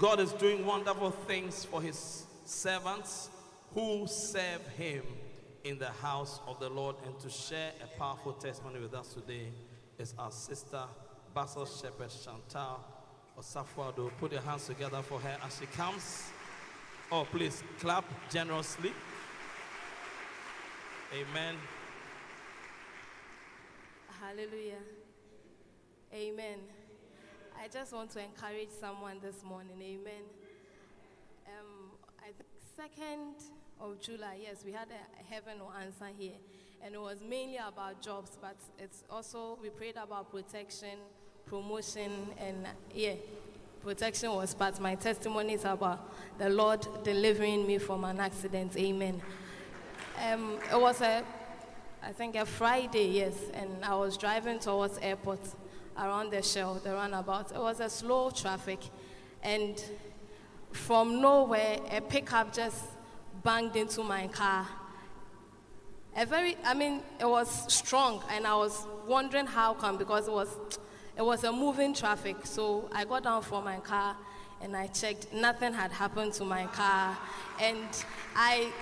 God is doing wonderful things for his servants who serve him in the house of the Lord. And to share a powerful testimony with us today is our sister, Basil Shepherd Chantal Osafuado. Put your hands together for her as she comes. Oh, please clap generously. Amen. Hallelujah. Amen. I just want to encourage someone this morning. Amen. Um, I think second of July, yes, we had a heaven will answer here, and it was mainly about jobs, but it's also we prayed about protection, promotion, and yeah, protection was part. My testimony is about the Lord delivering me from an accident. Amen. Um, it was a, I think a Friday, yes, and I was driving towards airport around the shell, the runabout. It was a slow traffic, and from nowhere, a pickup just banged into my car. A very, I mean, it was strong, and I was wondering how come because it was, it was a moving traffic. So I got down from my car and I checked. Nothing had happened to my car, and I,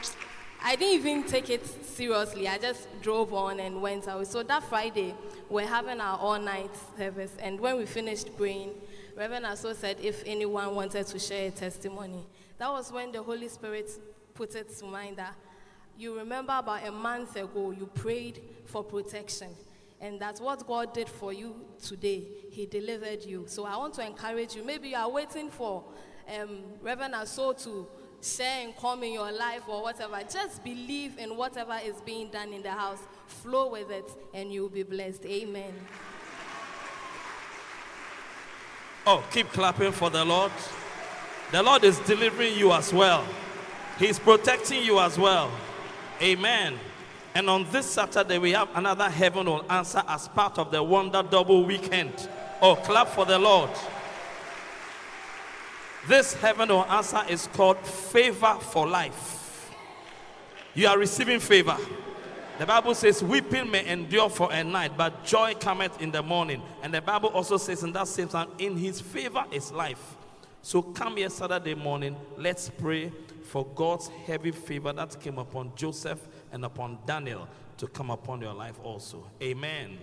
I didn't even take it seriously. I just drove on and went away. So that Friday, we're having our all-night service, and when we finished praying, Reverend Aso said if anyone wanted to share a testimony. That was when the Holy Spirit put it to mind that you remember about a month ago you prayed for protection. And that's what God did for you today. He delivered you. So I want to encourage you. Maybe you are waiting for um, Reverend Aso to share and come in your life or whatever. Just believe in whatever is being done in the house. Flow with it and you'll be blessed. Amen. Oh, keep clapping for the Lord. The Lord is delivering you as well. He's protecting you as well. Amen. And on this Saturday, we have another heaven will answer as part of the Wonder Double Weekend. Oh, clap for the Lord. This heaven will answer is called Favor for Life. You are receiving favor. The Bible says, Weeping may endure for a night, but joy cometh in the morning. And the Bible also says in that same time, In his favor is life. So come here Saturday morning. Let's pray for God's heavy favor that came upon Joseph and upon Daniel to come upon your life also. Amen.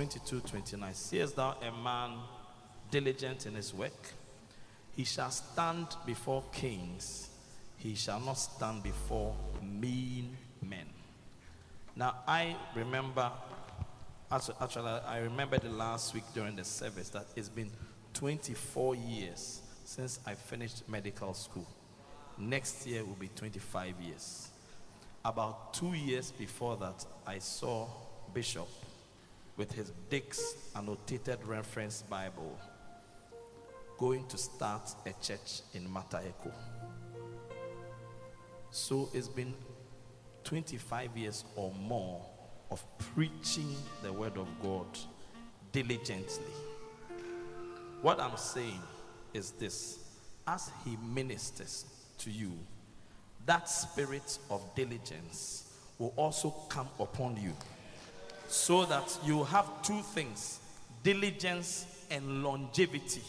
22, 29, seest thou a man diligent in his work? He shall stand before kings, he shall not stand before mean men. Now, I remember, actually, I remember the last week during the service that it's been 24 years since I finished medical school. Next year will be 25 years. About two years before that, I saw Bishop with his Dake's annotated reference Bible going to start a church in Mataheko. So it's been 25 years or more of preaching the word of God diligently. What I'm saying is this as He ministers to you, that spirit of diligence will also come upon you. So that you have two things diligence and longevity.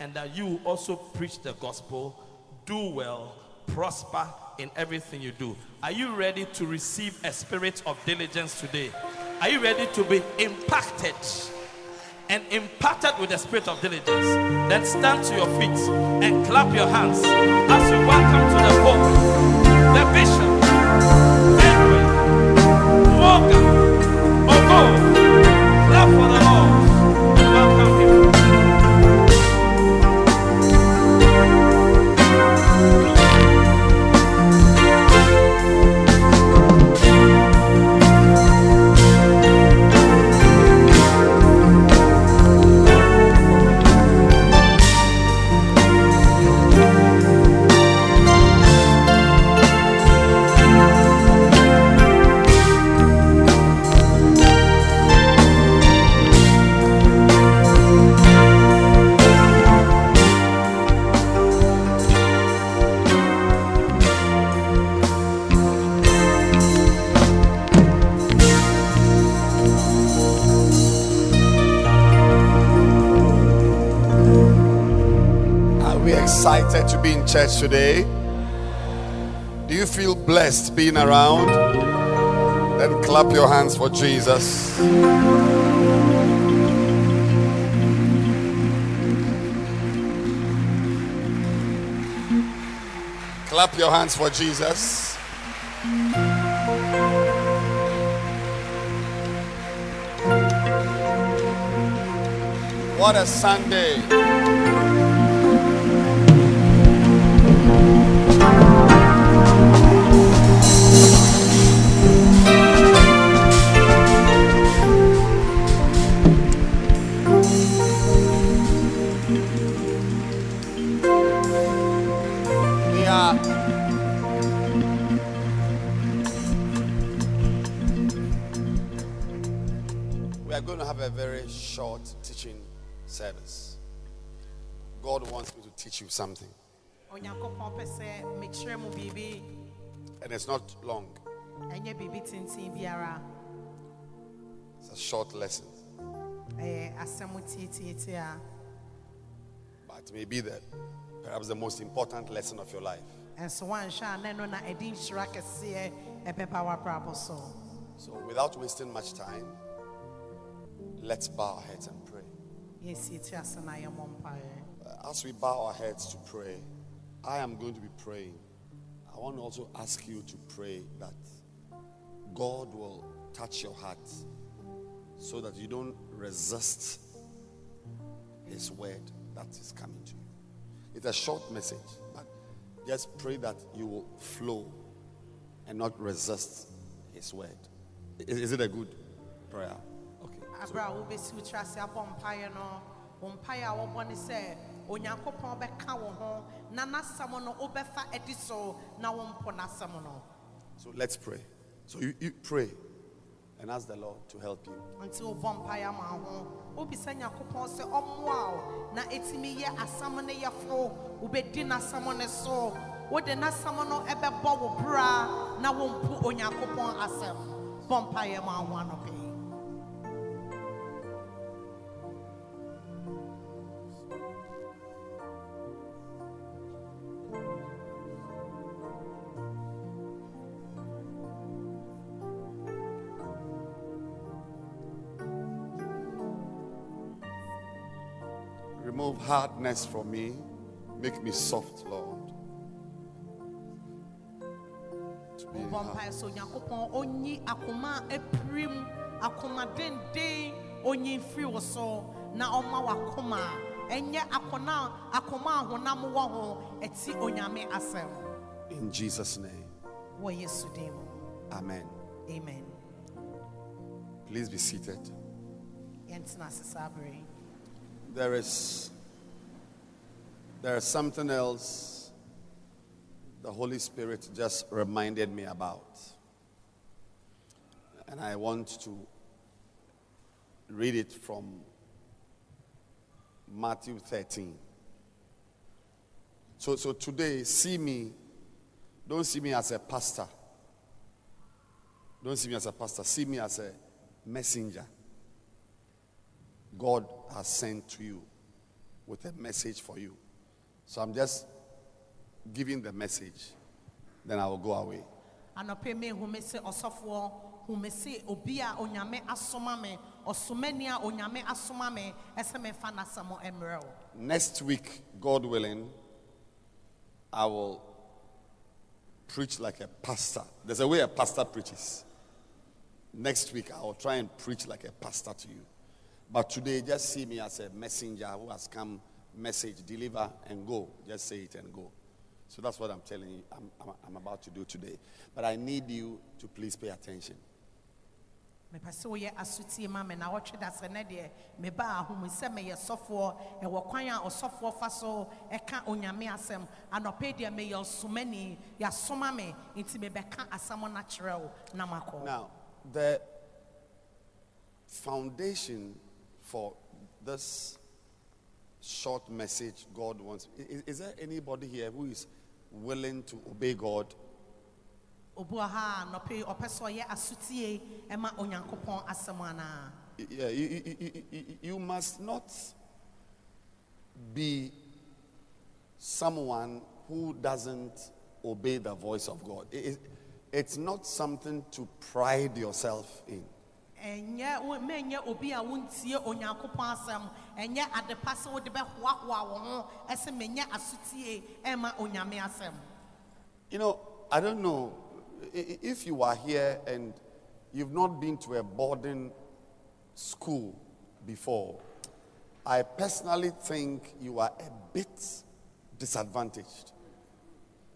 And that you also preach the gospel, do well, prosper in everything you do. Are you ready to receive a spirit of diligence today? Are you ready to be impacted and impacted with the spirit of diligence? Then stand to your feet and clap your hands as you welcome to the book the bishop, Edwin Morgan church today? Do you feel blessed being around? Then clap your hands for Jesus. Clap your hands for Jesus. What a Sunday. Teaching service. God wants me to teach you something, onyankopɔn pɛ sɛ mekyerɛ mu biribi and it's not long. ɛnyɛ biribi tenten biara It's a short lesson, but it may be the perhaps the most important lesson of your life. ɛnso woanhwɛ a na ɛno na ɛde nhyira kɛseɛ ɛbɛba w'abrabɔ so So, without wasting much time, let's bow our heads and As we bow our heads to pray, I am going to be praying. I want to also ask you to pray that God will touch your heart so that you don't resist His word that is coming to you. It's a short message, but just pray that you will flow and not resist His word. Is, is it a good prayer? Okay. aberɛ a wobɛsi wo tiri ase abɔ mpaeɛ no. Wo mpaeɛ a wɔbɔ ne sɛ onyankopɔn bɛka wo ho. Na n'asɛm no wobɛfa adi so. Na wompo n'asɛm no. So let's pray. So you, you pray and ask the Lord to help you. nti wobɔ mpaeɛ ama ho. Wobisa nyankopɔn sɛ ɔmmoa wo. Na ɛtumi yɛ asɛm no yɛfo. Wobɛdi n'asɛm no so. Wode n'asɛm no ɛbɛbɔ wo bra. Na wompo onyankopɔn asɛm. Bɔ mpaeɛ ma ho anɔpɛ a honam me. Make me soft, Lord. In Jesus' name. wɔ yesu din mu Amen. amen Please be seated. yɛntena ase saa bere yi. There is there is something else the Holy Spirit just reminded me about. And I want to read it from Matthew 13. So, so today, see me, don't see me as a pastor. Don't see me as a pastor, see me as a messenger. God has sent to you with a message for you. So I'm just giving the message, then I will go away. anɔpɛ mi hu mi ɔsɔfoɔ hu mi obi a onyame asoma mi ɔsomani a onyame asoma mi ɛsɛ mi n'asɛm mmerɛ o Next week, God willing, I will preach like a pastor. There's a way a pastor preaches. Next week, I will try and preach like a pastor to you. But today, just see me as a messenger who has come, message, deliver, and go. Just say it and go. So that's what I'm telling you, I'm, I'm, I'm about to do today. But I need you to please pay attention. mepɛ sɛ woyɛ asutie ma me na wɔtwe da sɛ ne deɛ meba ahomu sɛ meyɛ sɔfoɔ ɛwɔ kwan a ɔsɔfoɔ fa so ɛka onyame asɛm anɔpɛ deɛ meyɛ ɔsomani yɛasoma me nti mebɛka asɛm no akyerɛ wo na makɔ Now, the foundation for this short message God wants. i- i- Is, there anybody here who is willing to obey God? obi wɔ ha a nɔpɛ yi ɔpɛ sɛ ɔyɛ asutie ɛma onyankopɔn asɛm anaa Y- Yeah, you, you- you- you- you must not be someone who doesn't obey the voice of God. I- i- it's not something to pride yourself in. Ɛnyɛ obi a wontie asɛm ɛnyɛ ade pa sɛ wode bɛhoahoa wo ho ɛsɛ menyɛ asutie ɛma onyame asɛm You know, I don't know if you are here and you've not been to a boarding school before. I personally think you are a bit disadvantaged.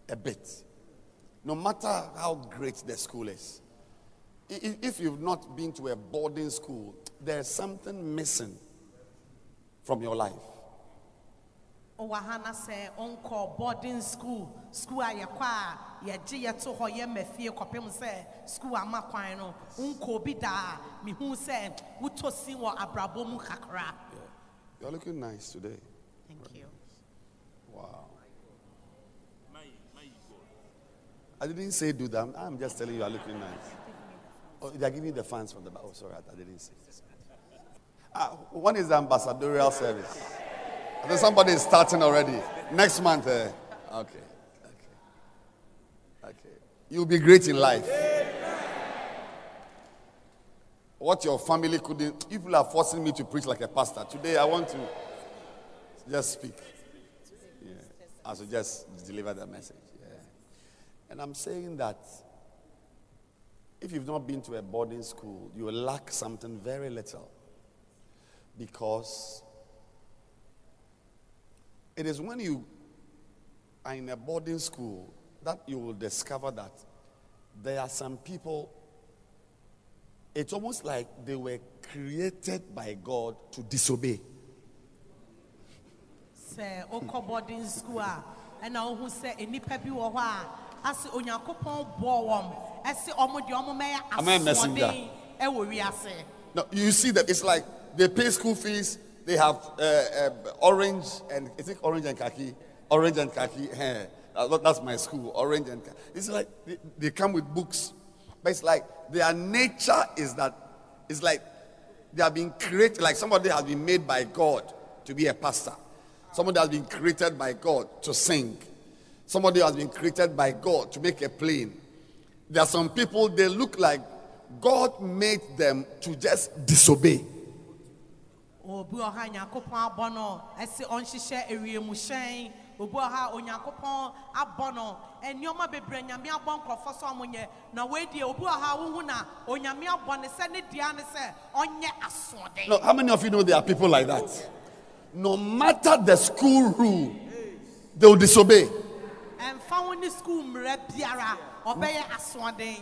A bit. No matter how great the school is. If you've not been to a boarding school, there's something missing from your life. wowɔ ha na sɛ boarding school school a yɛkɔ a yɛgye yɛto hɔ yɛ ma fie kɔpem sɛ school ama kwan no wonkɔ obi daa mehu sɛ wotɔ si wɔ abrabɔ mu kakra You're looking nice today. Thank you. Wow. I didn't say do that. I'm- just telling you, you are looking nice. Oh, they're giving the fans from the back. Oh, sorry, I, I didn't see. Ah, one is the ambassadorial service. I think somebody is starting already. Next month. eh? Okay. Okay. Okay. You'll be great in life. What your family couldn't. People are forcing me to preach like a pastor. Today, I want to just speak. Yeah. I should just deliver the message. Yeah. And I'm saying that if you've not been to a boarding school, you lack something very little. Because it is when you are in a boarding school that you will discover that there are some people, it's almost like they were created by God to disobey. wokɔ boarding school a ɛna wohu sɛ nnipa bi wɔ hɔ a ase onyankopɔn bɔɔ wɔm ɛse ɔmo deɛ ɔmo mɛyɛ Am I a messenger? asoɔden ɛwɔ wiase No, you see that it's like they pay school fees. They have uh, uh, orange and is it orange and khaki? Orange and khaki. eh, that's my school. Orange and khaki. It's like they, they come with books, but it's like their nature is that it's like they have been created. Like somebody has been made by God to be a pastor. Somebody has been created by God to sing. Somebody has been created by God to make a plane. There are some people, they look like God made them to just disobey. obi wɔ nyankopɔn abɔ no ɛse ɔnhyehyɛ ewiemuhyɛn obi wɔ onyankopɔn abɔ no nneɛma bebree nyame abɔ nkurɔfoɔ sɛ ɔmo nyɛ na weidie obi wɔ wohu na onyame abɔ ne sɛ ne dea ne sɛ ɔnyɛ asoɔden No, how many of you know there are people like that? No matter the school rule, they will disobey. ɛmfa wo ne skul mmerɛ biara ɔbɛyɛ asoɔden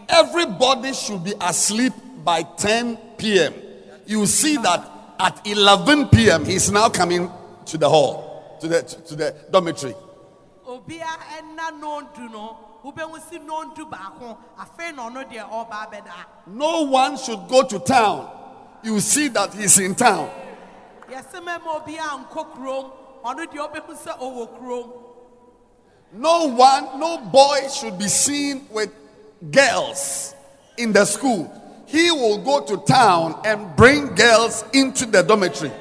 Everybody should be asleep by 10 p.m. You see that at 11 p.m. he's now coming to the hall, to the to the dormitory. obia ɛna nondu no wobɛhu si nondu baako afei na ɔno deɛ ɔba abɛda No one should go to town. You see that he's in town. No one, no boy should be seen with girls. in the school, he will go to town and bring girls into the dormitory.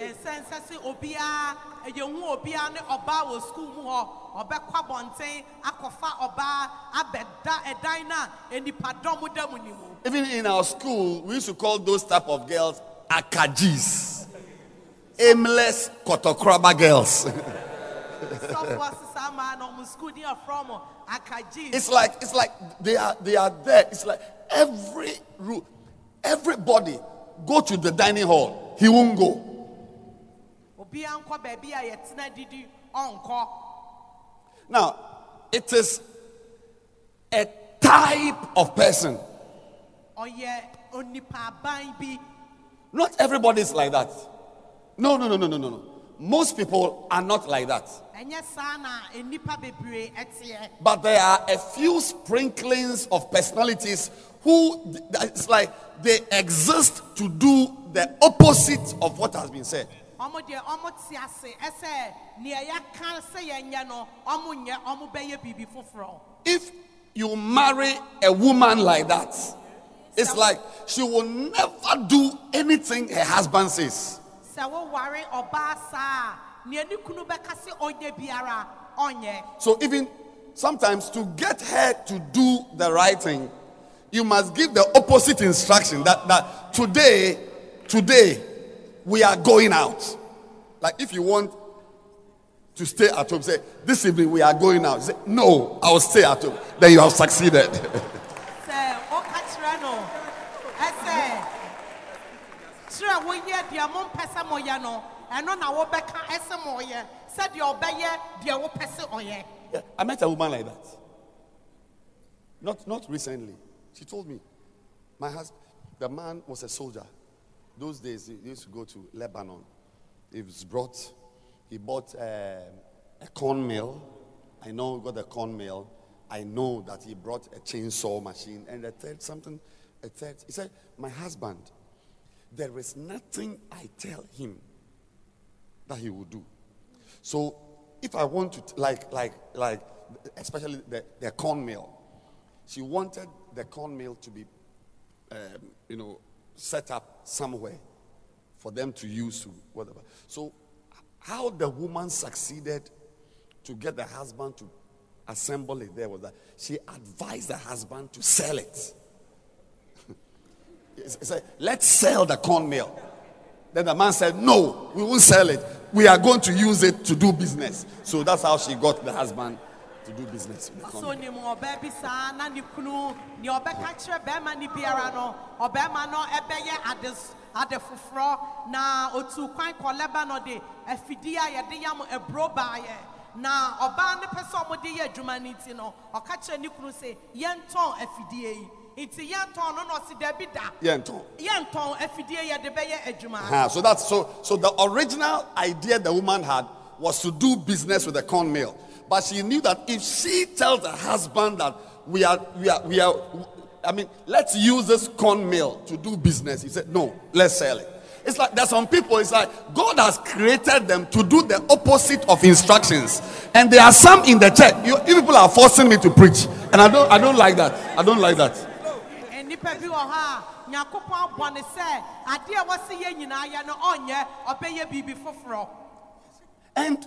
ɛsɛn sɛ sɛ obiara yɛhu obiara ne ɔbaa wɔ sukuu mu hɔ ɔbɛkɔ abɔnten akɔfa ɔbaa abɛda ɛdan no a nipadɔm da mu ni mu Even in our school, we used to call those type of girls akajis, aimless kotokraba girls. It's like it's like they are they are there. It's like every room, everybody go to the dining hall. He won't go. obiara nkɔ baabi a yɛtena didi ɔnkɔ Now, it is a type of person. ɔyɛ onipa aban bi Not everybody is like that. No, no, no, no, no, no, no. Most people are not like that. ɛnyɛ saa na nipa bebree ɛteɛ But there are a few sprinklings of personalities who it's like they exist to do the opposite of what has been said. ɔmo deɛ ɔmo te ase ɛsɛ nea yɛaka sɛ yɛnyɛ no ɔmo nyɛ ɔmo bɛyɛ biribi foforɔ If you marry a woman like that, it's like she will never do anything her husband says. So even sometimes to get her to do the right thing, you must give the opposite instruction that, that today, today, we are going out. Like if you want to stay at home, say, this evening we are going out. Say, no, I will stay at home. Then you have succeeded. sɛ woka kyerɛ no ɛsɛ deɛ mompɛ sɛ moyɛ no ɛno na ɛsɛ sɛdeɛ ɔbɛyɛ deɛ wopɛ sɛ ɔyɛ I met a woman like that. Not, not recently. She told me, my husband, the man was a soldier. Those days, he used to go to Lebanon. He was brought, he bought um, a corn mill. I know he got a corn mill. I know that he brought a chainsaw machine. And a third, something, a third, he said, my husband, there is nothing I tell him that he will do. So if I want to, like, like, like, especially the, the corn mill, she wanted the corn mill to be, um, you know, set up somewhere for them to use whatever. So, how the woman succeeded to get the husband to assemble it there was that she advised the husband to sell it. He said, let's sell the corn mill. Then the man said, No, we won't sell it. We are going to use it to do business. So that's how she got the husband to do business with the ne ade foforɔ na otu kwan kɔ lebanon de afidie a yɛde yam aburo baayɛ na ɔbaa no pɛ sɛ ɔmode yɛ adwuma no nti no ɔka kyerɛ ne kunu sɛ yɛntɔn afidie yi nti yɛntɔn no na ɔsi daabi da Anton. yɛntɔn afidie yɛde bɛyɛ adwuma. So that's so so the original idea the woman had was to do business with the corn mill. But she knew that if she tells her husband that we are we are we are I mean, let's use this corn mill to do business. He said, No, let's sell it. It's like there's some people, it's like God has created them to do the opposite of instructions. And there are some in the church. You, you people are forcing me to preach. And I don't I don't like that. I don't like that. Nnipa bi wɔ abɔ ne sɛ adeɛ a wɔse yɛ nyinaa yɛ no ɔnyɛ ɔbɛyɛ biribi foforɔ And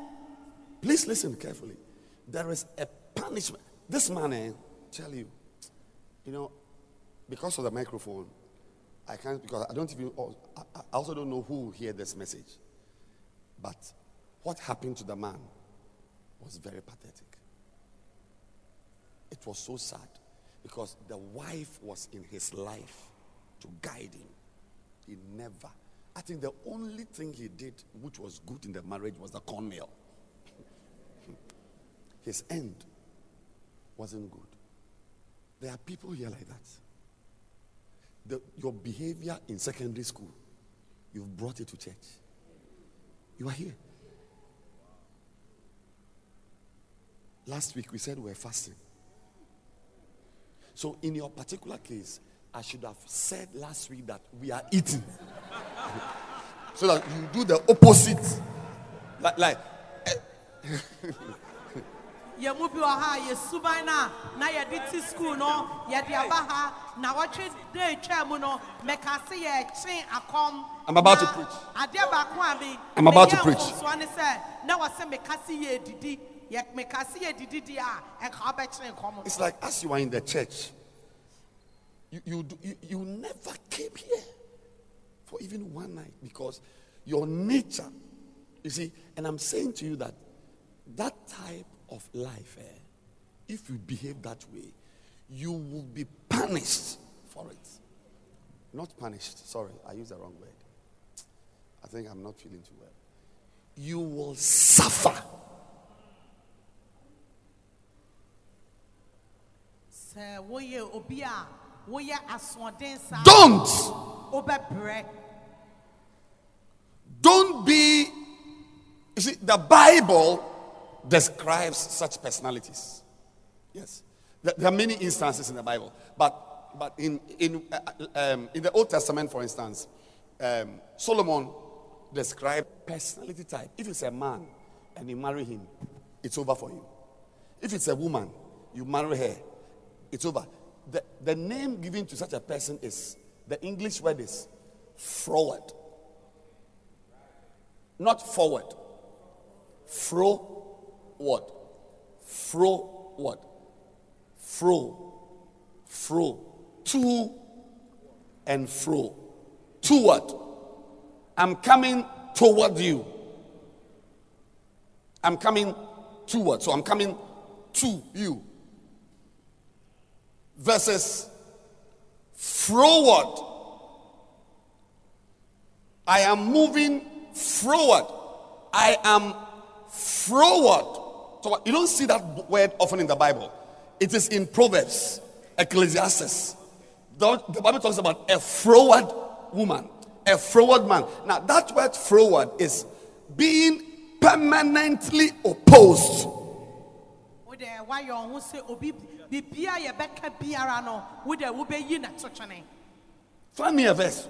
please listen carefully. There is a punishment. This man, eh, tell you, you know, because of the microphone, I can't, because I don't even, oh, I also don't know who hear this message. But what happened to the man was very pathetic. It was so sad because the wife was in his life to guide him. He never. I think the only thing he did which was good in the marriage was the corn mill. His end wasn't good. There are people here like that. The, your behavior in secondary school, you've brought it to church. You are here. Last week we said we were fasting. So, in your particular case, I should have said last week that we are eating. so that you do the opposite. Like, like eh, yɛn mu bi wɔ ha a yɛsuban no a na yɛde ti school no yɛde aba ha na wɔtwe dɛ atwa mu no mɛka se yɛkye akɔm I'm about to preach. adeɛ baako a me I'm about to preach. mfonsoɔ ne sɛ na wɔsɛ meka se yɛdidi yɛ meka It's like as you are in the church, you, you, you, you never came here for even one night because your nature, you see, and I'm saying to you that that type of life, eh, if you behave that way, you will be punished for it. Not punished, sorry, I used the wrong word. I think I'm not feeling too well. You will suffer. sɛ woyɛ obi a woyɛ asoɔden saa Don't! Don't be. You see, the Bible describes such personalities. Yes, there there are many instances in the Bible, but but in in uh, um, in the Old Testament, for instance, um, Solomon described personality type. If it's a man and you marry him, it's over for you. If it's a woman, you marry her, it's over. The, the name given to such a person is the English word is froward not forward. Fro what? Fro what? Fro. Fro. To and fro. To what? I'm coming toward you. I'm coming toward. So I'm coming to you. Versus forward. I am moving forward. I am forward. So you don't see that word often in the Bible. It is in Proverbs, Ecclesiastes. The, the Bible talks about a forward woman, a forward man. Now, that word forward is being permanently opposed. Wode woayɛ wo ho sɛ obi biribia yɛbɛka biara no wode wobɛyi ne to twene Find me a verse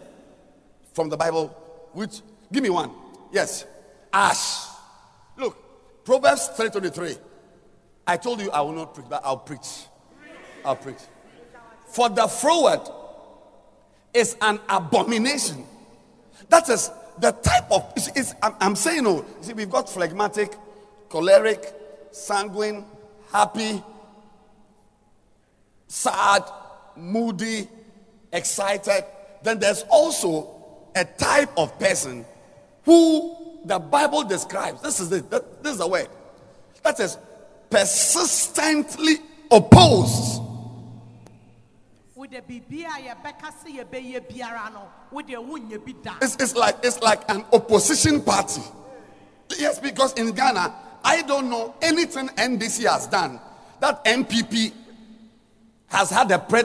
from the Bible. Which give me one. Yes. Ash. Look, Proverbs 3:23. I told you I will not preach, but I'll preach. I'll preach. For the froward is an abomination. That is the type of it's, it's- I'm, I'm saying oh, see, we've got phlegmatic, choleric, sanguine, happy, sad, moody, excited. Then there's also a type of person who the Bible describes. This is it. This is the word. That is persistently opposed. wode biribia yɛbɛka sɛ yɛbɛyɛ biara no wode wonyɛ bi da It's, it's like it's like an opposition party. Yes, because in Ghana, I don't know anything NDC has done that NPP has had a pre-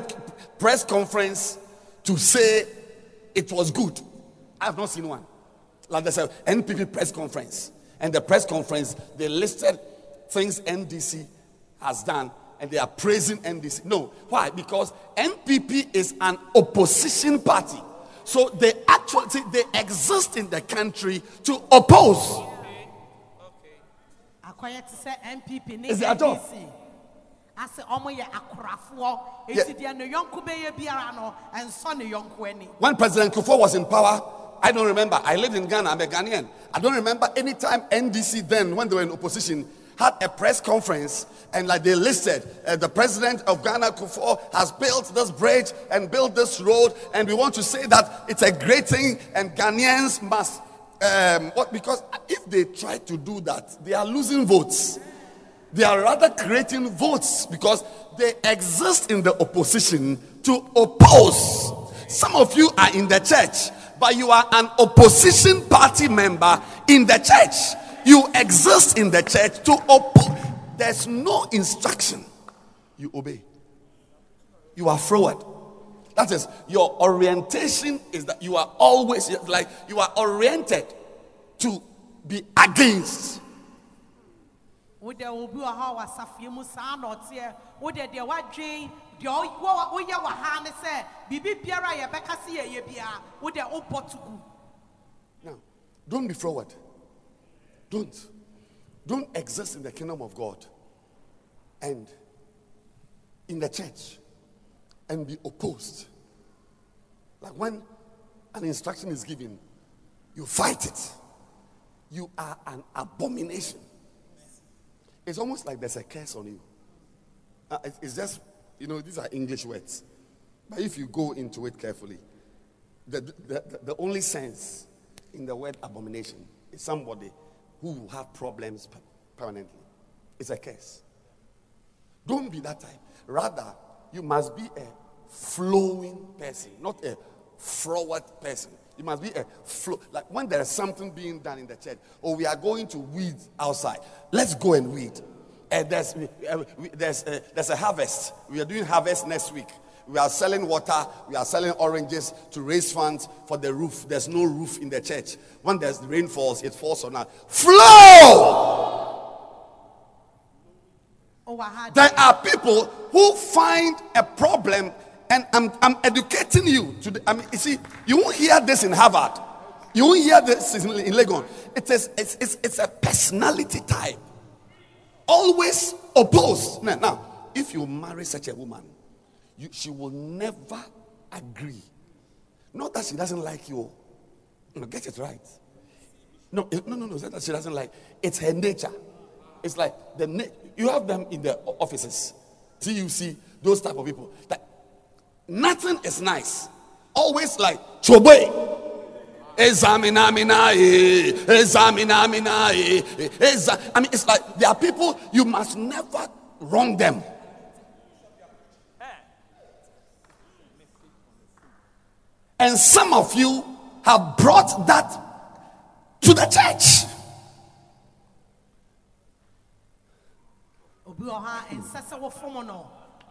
press conference to say it was good. I have not seen one. Like there's a NPP press conference, and the press conference they listed things NDC has done, and they are praising NDC. No, why? Because NPP is an opposition party, so they actually they exist in the country to oppose. Akɔyɛ te sɛ npp ne Is it at all? ndc ase ɔmo yɛ akorafoɔ Yeah. esi deɛ ne yɔnko bɛyɛ biara no ɛnsɔ ne yɔnko ani When President Kufuor was in power, I don't remember. I lived in Ghana. I'm a Ghanaian. I don't remember any time NDC then, when they were in opposition, had a press conference and like they listed uh, the president of Ghana Kufuor has built this bridge and built this road, and we want to say that it's a great thing, and Ghanaians must. Um, what because if they try to do that, they are losing votes. They are rather creating votes because they exist in the opposition to oppose. Some of you are in the church, but you are an opposition party member in the church. You exist in the church to oppose. There's no instruction. You obey. You are forward. That is, your orientation is that you are always like you are oriented to be against. wode obi wɔ ha wɔ asafie mu saa na ɔteɛ wode deɛ wadwen deɛ ɔy- wɔ- woyɛ wɔ ha ne sɛ biribi biara a yɛbɛka se yɛyɛ biara wode wobɔ to gu Now, don't be forward. Don't. Don't exist in the kingdom of God and in the church and be opposed. Like when an instruction is given, you fight it. You are an abomination. It's almost like there's a curse on you. Uh, it's- it's just, you know, these are English words. But if you go into it carefully, the, the, the, the only sense in the word abomination is somebody who will have problems permanently. It's a curse. Don't be that type. Rather, you must be a flowing person, not a forward person. You must be a flow. Like when there is something being done in the church, or we are going to weed outside, let's go and weed. Uh, there's, uh, there's, uh, there's a harvest. We are doing harvest next week. We are selling water. We are selling oranges to raise funds for the roof. There's no roof in the church. When there's rain falls, it falls on us. Flow! There are people who find a problem, and I'm, I'm educating you. To I mean, you see, you won't hear this in Harvard. You won't hear this in, in Legon. It is, it's, it's, it's a personality type. Always opposed. Now, now, if you marry such a woman, you, she will never agree. Not that she doesn't like you. No, get it right. No, no, no, no. That she doesn't like. It's her nature. It's like the you have them in the offices, TUC, those type of people. That nothing is nice. Always like chobe. Examina mina examina mina eh, eh, exa- I mean, it's like there are people you must never wrong them. And some of you have brought that to the church. Obi wɔ ha nsɛ sɛ wɔfom no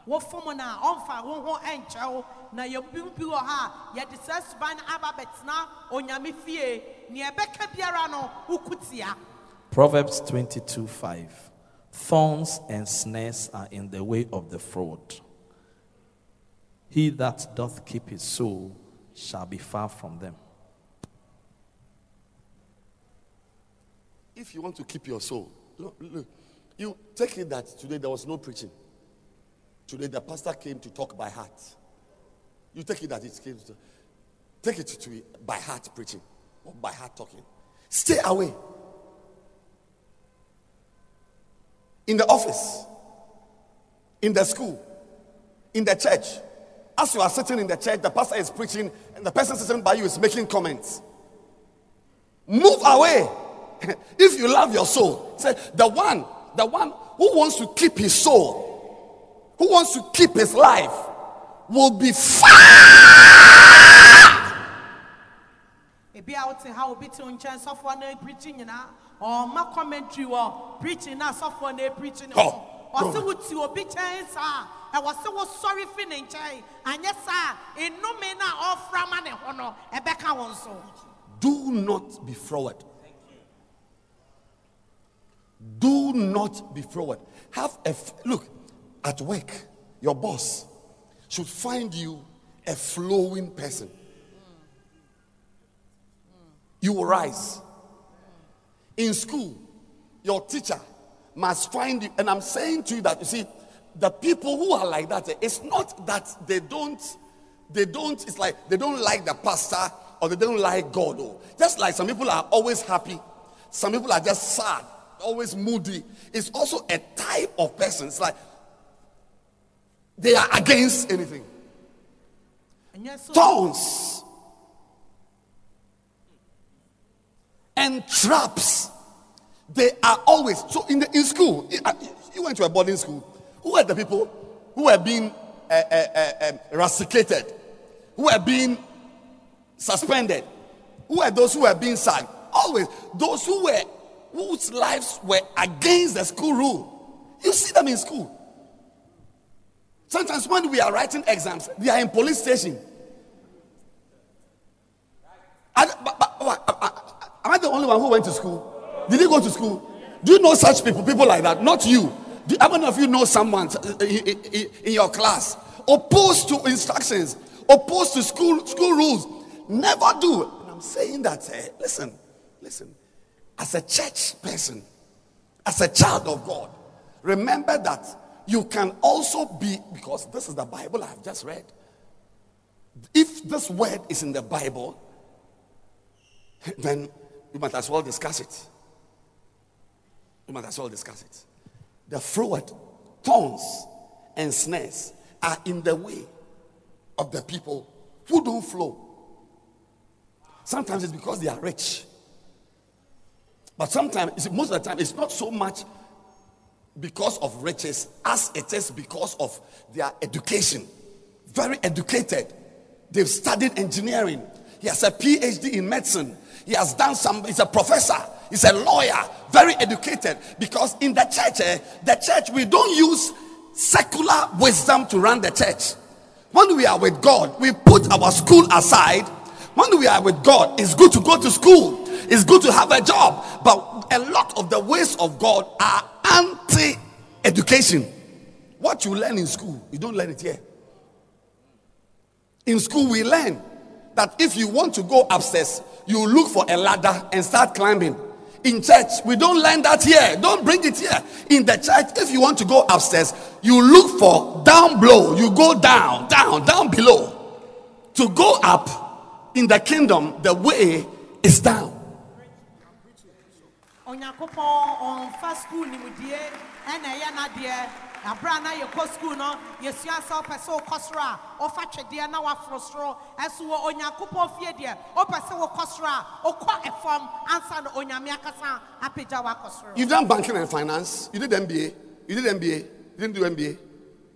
wɔfom no a ɔmfa wo ho nkyɛw na yɛbi bi wɔ ha a yɛde saa suban no aba bɛtena onyame fie nea ɛbɛka biara no wokutia Proverbs 22 5. Thorns and snares are in the way of the froward. He that doth keep his soul shall be far from them. If you want to keep your soul, look, look, you take it that today there was no preaching. Today the pastor came to talk by heart. You take it that it came to take it to by heart preaching or by heart talking. Stay away. In the office, in the school, in the church. As you are sitting in the church, the pastor is preaching, and the person sitting by you is making comments. Move away. if you love your soul, say the one, the one who wants to keep his soul, who wants to keep his life, will be far. ebi a wote ha obi te nkyɛn sɔfoɔ no preaching nyinaa ɔma commentary wɔ preaching na sɔfoɔ no preaching Oh, ɔse go. wo ti obi kyɛn saa ɛwɔ se wo sɔre fi ne nkyɛn anyɛ saa enome na ɔfra ma ne ho no ɛbɛka wɔn so Do not be forward. Do not be forward. Have a f- look at work. Your boss should find you a flowing person. You will rise. In school, your teacher must find you. And I'm saying to you that you see, the people who are like that, it's not that they don't, they don't, it's like they don't like the pastor or they don't like God. Oh. Just like some people are always happy, some people are just sad, always moody. It's also a type of person. It's like they are against anything. Thorns and traps. They are always so in the in school. You went to a boarding school. Who are the people who were being uh, uh, uh, um, rusticated, who were being suspended, who are those who were being sacked? Always those who were whose lives were against the school rule. You see them in school. Sometimes when we are writing exams, they are in police station. I- but- but- what, uh, uh, Am I the only one who went to school? Did you go to school? Do you know such people? People like that? Not you. Do, how many of you know someone uh, in your class opposed to instructions, opposed to school school rules? Never do. And I'm saying that. eh, listen, listen. As a church person, as a child of God, remember that you can also be, because this is the Bible I've just read. If this word is in the Bible, then we might as well discuss it. We might as well discuss it. The froward, thorns, and snares are in the way of the people who don't flow. Sometimes it's because they are rich. But sometimes, most of the time, it's not so much because of riches as it is because of their education. Very educated. They've studied engineering. He has a PhD in medicine. He has done some, he's a professor. He's a lawyer. Very educated. Because in the church, eh, the church, we don't use secular wisdom to run the church. When we are with God, we put our school aside. When we are with God, it's good to go to school. It's good to have a job. But a lot of the ways of God are anti education. What you learn in school, you don't learn it here. In school, we learn that if you want to go upstairs, you look for a ladder and start climbing. In church, we don't learn that here. Don't bring it here. In the church, if you want to go upstairs, you look for down below. You go down, down, down below. To go up in the kingdom, the way is down. Onyankopɔn ɔmfa school nimdie ɛna ɛyɛ n'adeɛ abere a na yɛkɔ school no yɛsua sɛ ɔpɛ sɛ wokɔ soro a ɔfa twedeɛ na waforo soro ɛso wɔ onyankopɔn fie deɛ ɔpɛ sɛ wokɔ soro a ɔkɔ ɛfam ansa na onyame akasa apagya wakɔ soro You've banking and finance. You did MBA. You did MBA. You didn't do MBA.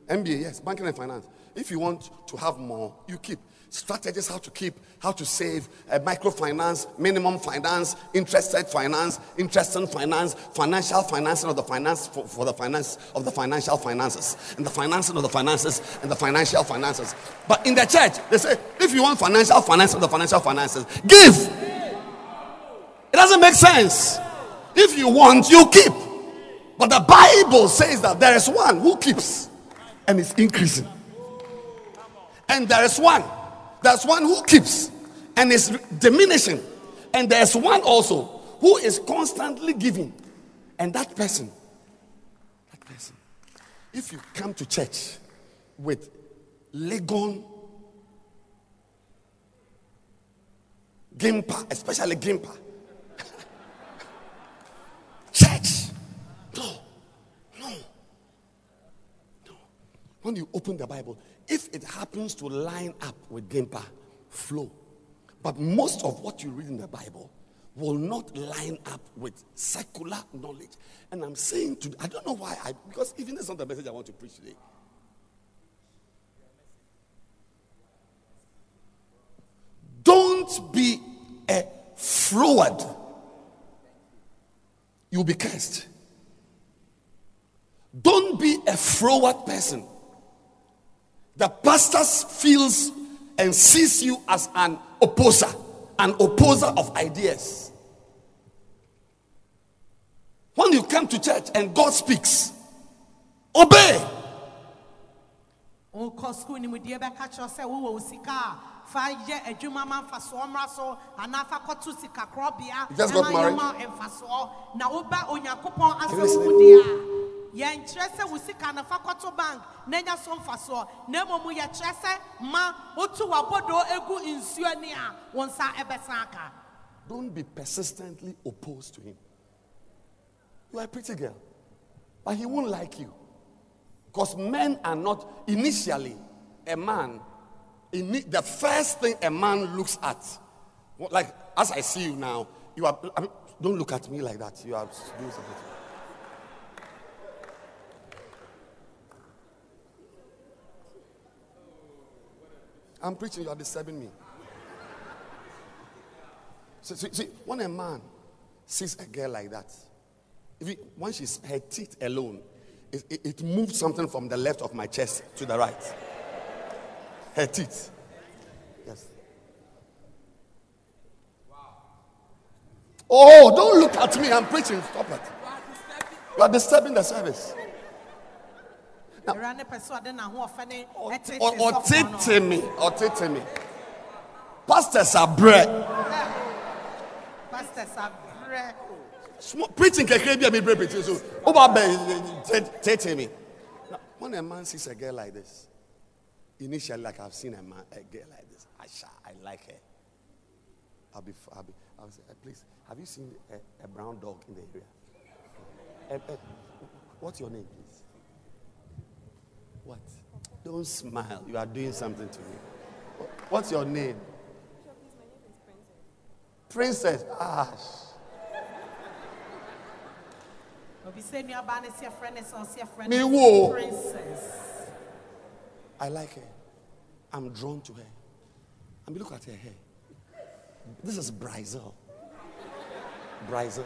MBA, yes, banking and finance. If you want to have more, you keep strategies how to keep, how to save, uh, microfinance, minimum finance, interested finance, interest in finance, financial financing of the finance for, for the finance of the financial finances, and the financing of the finances and the financial finances. But in the church, they say if you want financial finance of the financial finances, give. It doesn't make sense. If you want, you keep. But the Bible says that there is one who keeps and is increasing. And there is one. There's one who keeps and is diminishing. And there's one also who is constantly giving. And that person, that person, if you come to church with Legon, Gimpa, especially Gimpa, church, no, no, no. When you open the Bible, if it happens to line up with Gimpa, flow. But most of what you read in the Bible will not line up with secular knowledge. And I'm saying to, I don't know why, I, because even this is not the message I want to preach today. Don't be a froward. You'll be cursed. Don't be a froward person. The pastor feels and sees you as an opposer, an opposer of ideas. When you come to church and God speaks, obey. wokɔ school nimdeɛ bɛka kyerɛ sɛ wowɔ wo sika a fa yɛ adwuma ma mfasoɔ mmra so anaa fa kɔto sika You just got ɛma married? yɛma mfasoɔ na woba onyankopɔn asɛm mu deɛ a yɛnkyerɛ sɛ wo sika no fa kɔto bank na nya so mfasoɔ na mmom yɛkyerɛ sɛ ma wotu w'abɔdoo egu nsuo ni a wo nsa ɛbɛsan aka Don't be persistently opposed to him. You are a pretty girl, but he won't like you. Because men are not, initially, a man, ini- the first thing a man looks at, like as I see you now, you are, I mean, don't look at me like that. You are doing something. I'm preaching, you are disturbing me. See, see, see, when a man sees a girl like that, if he, when she's her teeth alone, it, it, it moves something from the left of my chest to the right. Her teeth. Yes. Wow. Oh, don't look at me. I'm preaching. Stop it. You are disturbing the service. Awura ne pɛ sɛ ɔde n'ahoɔfɛ ne ɛtete Or, or sɔfoɔ me. Or tete me. Pastors are bread. pastors abrɛ Small, preaching kekere bi a mi break preaching so. Over be tete me. when a man sees a girl like this, initially, like I've seen a man, a girl like this, I sha, I like her. I'll be, I'll be, I'll say, "Eh, please, have you seen a, a brown dog in the area? Eh, eh, what's your name? What? Don't smile. You are doing something to me. What's your name? Princess. Ah, obi sɛ nuabaa ne si ɛfrɛ ne sɛ ɔsi ɛfrɛ Me wo. princess I like her. I'm drawn to her. I mean, look at her hair. This is Brazil. Brazil.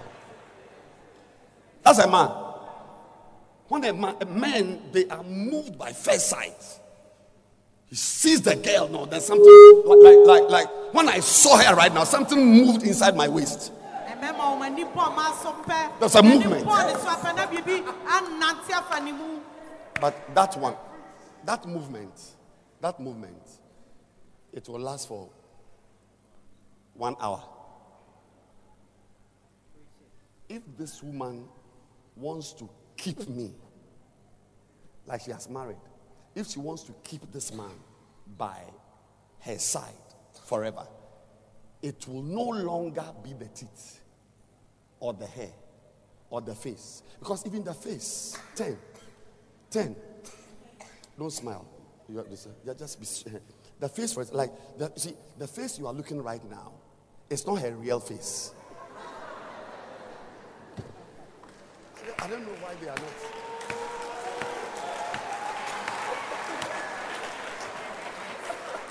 That's a man. When a man, they are moved by first sight. He sees the girl. No, there's something like, like, like, when I saw her right now, something moved inside my waist. ɛmɛma wɔn ani bɔ ɔma so pɛ There's a movement. bɔ ne so apɛ na biribi anante afa ne mu But that one, that movement, that movement, it will last for one hour. If this woman wants to keep me, like she has married, if she wants to keep this man by her side forever, it will no longer be the teeth or the hair or the face. Because even the face, 10, 10. Don't smile. You have yeah, just. The face for like, the, see, the face you are looking right now, it's not her real face. I don't know why they are not.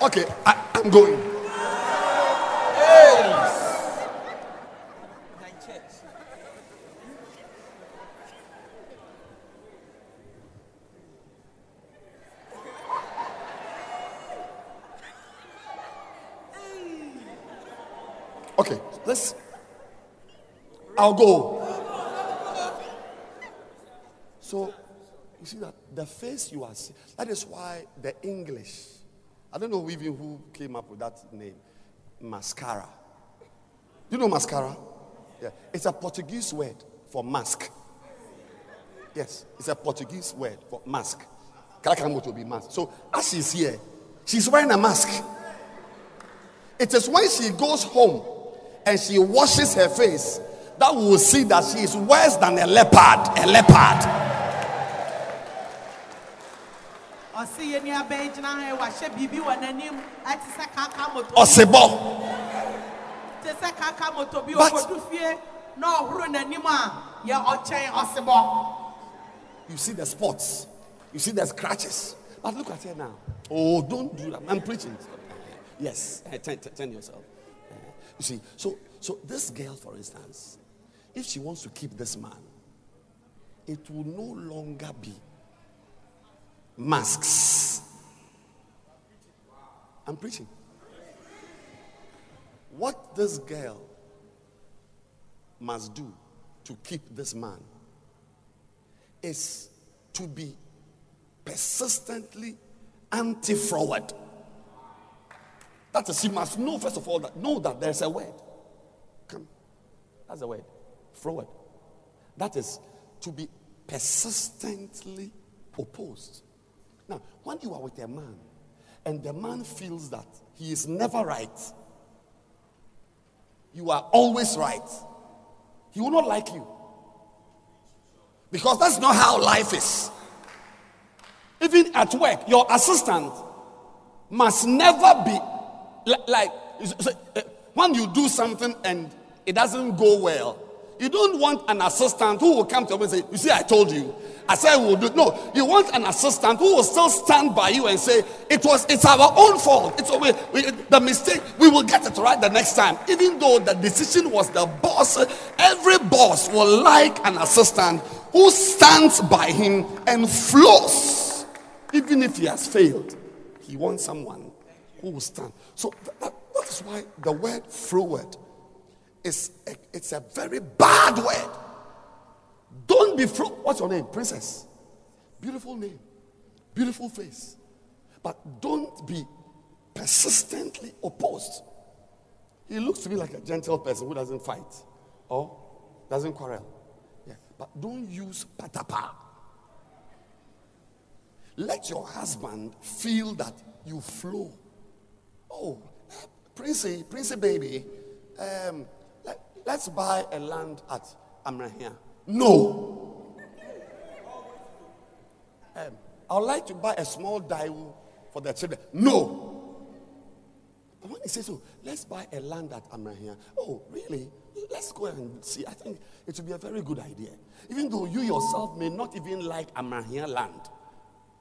Okay, I, I'm going. Okay, let's. I'll go. So, you see that the face you are seeing, that is why the English, I don't know even who came up with that name, mascara. You know mascara? Yeah, it's a Portuguese word for mask. Yes, it's a Portuguese word for mask. Kalakamoto be mask. So, as she's here, she's wearing a mask. It is when she goes home and she washes her face that we will see that she is worse than a leopard. A leopard. Ɔsebɔ You see the spots. You see the scratches. But look at her now. Oh, don't do that. I'm preaching. Yes. eh, Turn, turn- turn yourself. Eh, You see, so so this girl, for instance, if she wants to keep this man, it will no longer be masks. I'm preaching. What this girl must do to keep this man is to be persistently anti-forward. That is, she must know first of all that know that there's a word. Come, that's a word. Forward. That is to be persistently opposed. Now, when you are with a man and the man feels that he is never right, you are always right, he will not like you. Because that's not how life is. Even at work, your assistant must never be li- like is- uh, when you do something and it doesn't go well. You don't want an assistant who will come to you and say, You see, I told you. I said we'll do no. You want an assistant who will still stand by you and say, It was it's our own fault. It's we, we, the mistake. We will get it right the next time. Even though the decision was the boss, every boss will like an assistant who stands by him and flows. Even if he has failed, he wants someone who will stand. So that, that- that is why the word forward is a, it's a very bad word. Don't be fro. What's your name, princess? Beautiful name, beautiful face, but don't be persistently opposed. He looks to me like a gentle person who doesn't fight or doesn't quarrel. Yeah, but don't use patapa. let your husband feel that you flow. Oh, Princey, Princey baby, um, let's buy a land at Amrahia. No. Um, I would like to buy a small daiwu for the children. No. But when he says, "Oh, let's buy a land at Amrahia," oh, really? Let's go and see. I think it would be a very good idea, even though you yourself may not even like Amrahia land.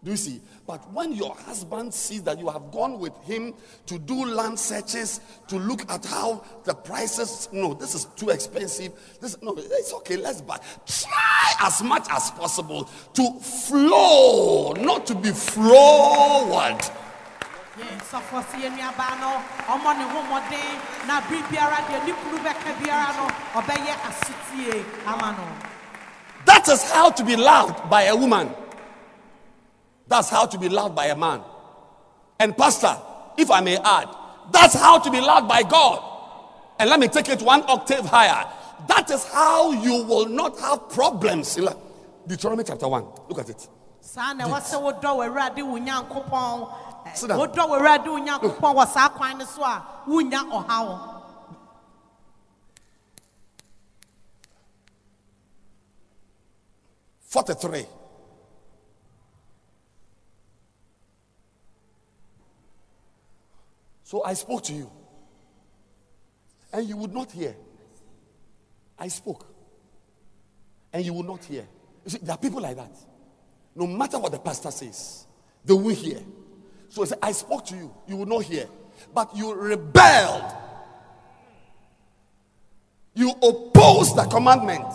Do you see? But when your husband sees that you have gone with him to do land searches, to look at how the prices, no, this is too expensive. This no, it's okay, let's buy. Try as much as possible to flow, not to be no That is how to be loved by a woman. That's how to be loved by a man. And, Pastor, if I may add, that's how to be loved by God. And let me take it one octave higher. That is how you will not have problems. Deuteronomy chapter 1. Look at it. ɛwɔ sɛ wodɔ w'awurade wo nyankopɔn ɛ, Sit down. wodɔ w'awurade wo nyankopɔn wɔ saa kwan no so a wonya ɔhaw 43. So I spoke to you, and you would not hear. I spoke, and you would not hear. You see, there are people like that. No matter what the pastor says, they will hear. So I said, I spoke to you, you would not hear. But you rebelled. You opposed the commandment.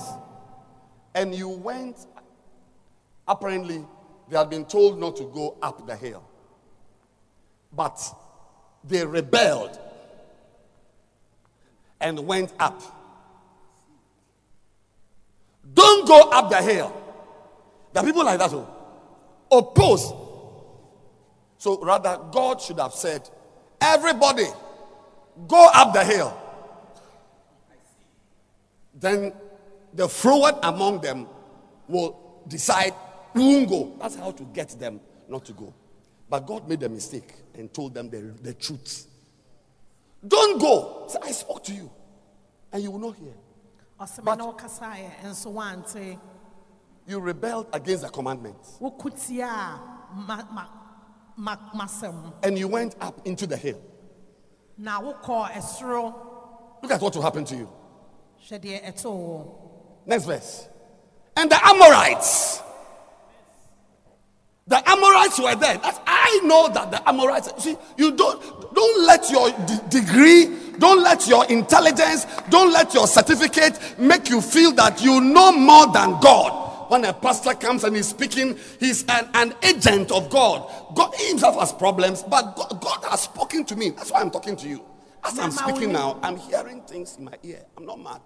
And you went Apparently, they had been told not to go up the hill. But they rebelled and went up. Don't go up the hill. There are people like that who oppose. So rather, God should have said, Everybody, go up the hill. Then the froward among them will decide who won't go. That's how to get them not to go. But God made a mistake and told them the, the truth. Don't go. Say, I spoke to you, and you will not hear. But- me ne wokasaeɛ nso You rebelled against the commandments, and you went up into the hill. ɛsoro Look at what will happen to you. Next verse. And the Amorites. The Amorites were there. That's, I know that the Amorites. See, you don't don't let your de- degree, don't let your intelligence, don't let your certificate make you feel that you know more than God. When a pastor comes and he's speaking, he's an, an agent of God. God he himself has problems, but God, God has spoken to me. That's why I'm talking to you. As I'm speaking now, I'm hearing things in my ear. I'm not mad.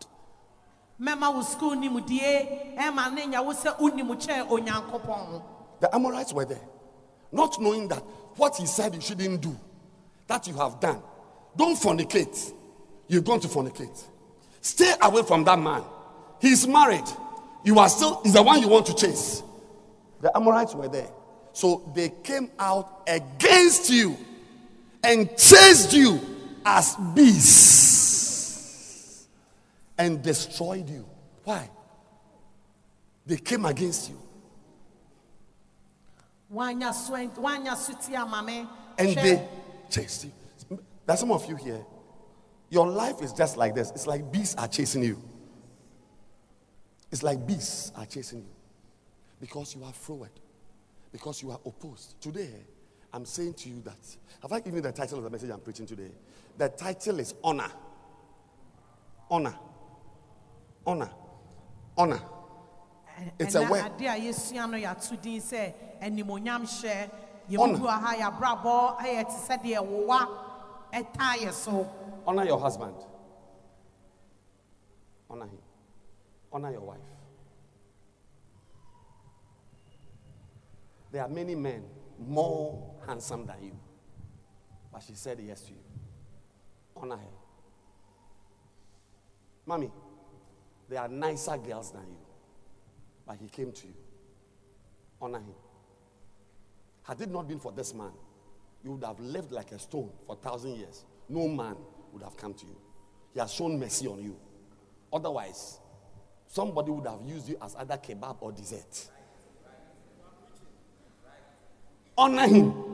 mɛma wo sukuu nimdie ɛma ne nya wo sɛ wonim kyɛn onyankopɔn The Amorites were there, not knowing that what he said you shouldn't do, that you have done. Don't fornicate. You're going to fornicate. Stay away from that man. He's married. You are still, he's the one you want to chase. The Amorites were there. So they came out against you and chased you as beasts and destroyed you. Why? They came against you. woanya so woanya so tie ama me and they chased you. There's some of you here. Your life is just like this. It's like bees are chasing you. It's like bees are chasing you because you are forward, because you are opposed. Today, I'm saying to you that have I given you the title of the message I'm preaching today? The title is honor. Honor. Honor. Honor. It's a word. Ade a yɛsua no yɛato din sɛ animonyam hyɛ Honor. yɛmubu ha yɛabrabɔ ɛyɛ te sɛ deɛ wowa ɛtaa yɛ so Honor your husband. Honor him. Honor your wife. There are many men more handsome than you. But she said yes to you. Honor her. Mommy, there are nicer girls than you. But he came to you. Honor him. Had it not been for this man, you would have lived like a stone for a thousand years. No man would have come to you. He has shown mercy on you. Otherwise, somebody would have used you as either kebab or dessert. Honor him.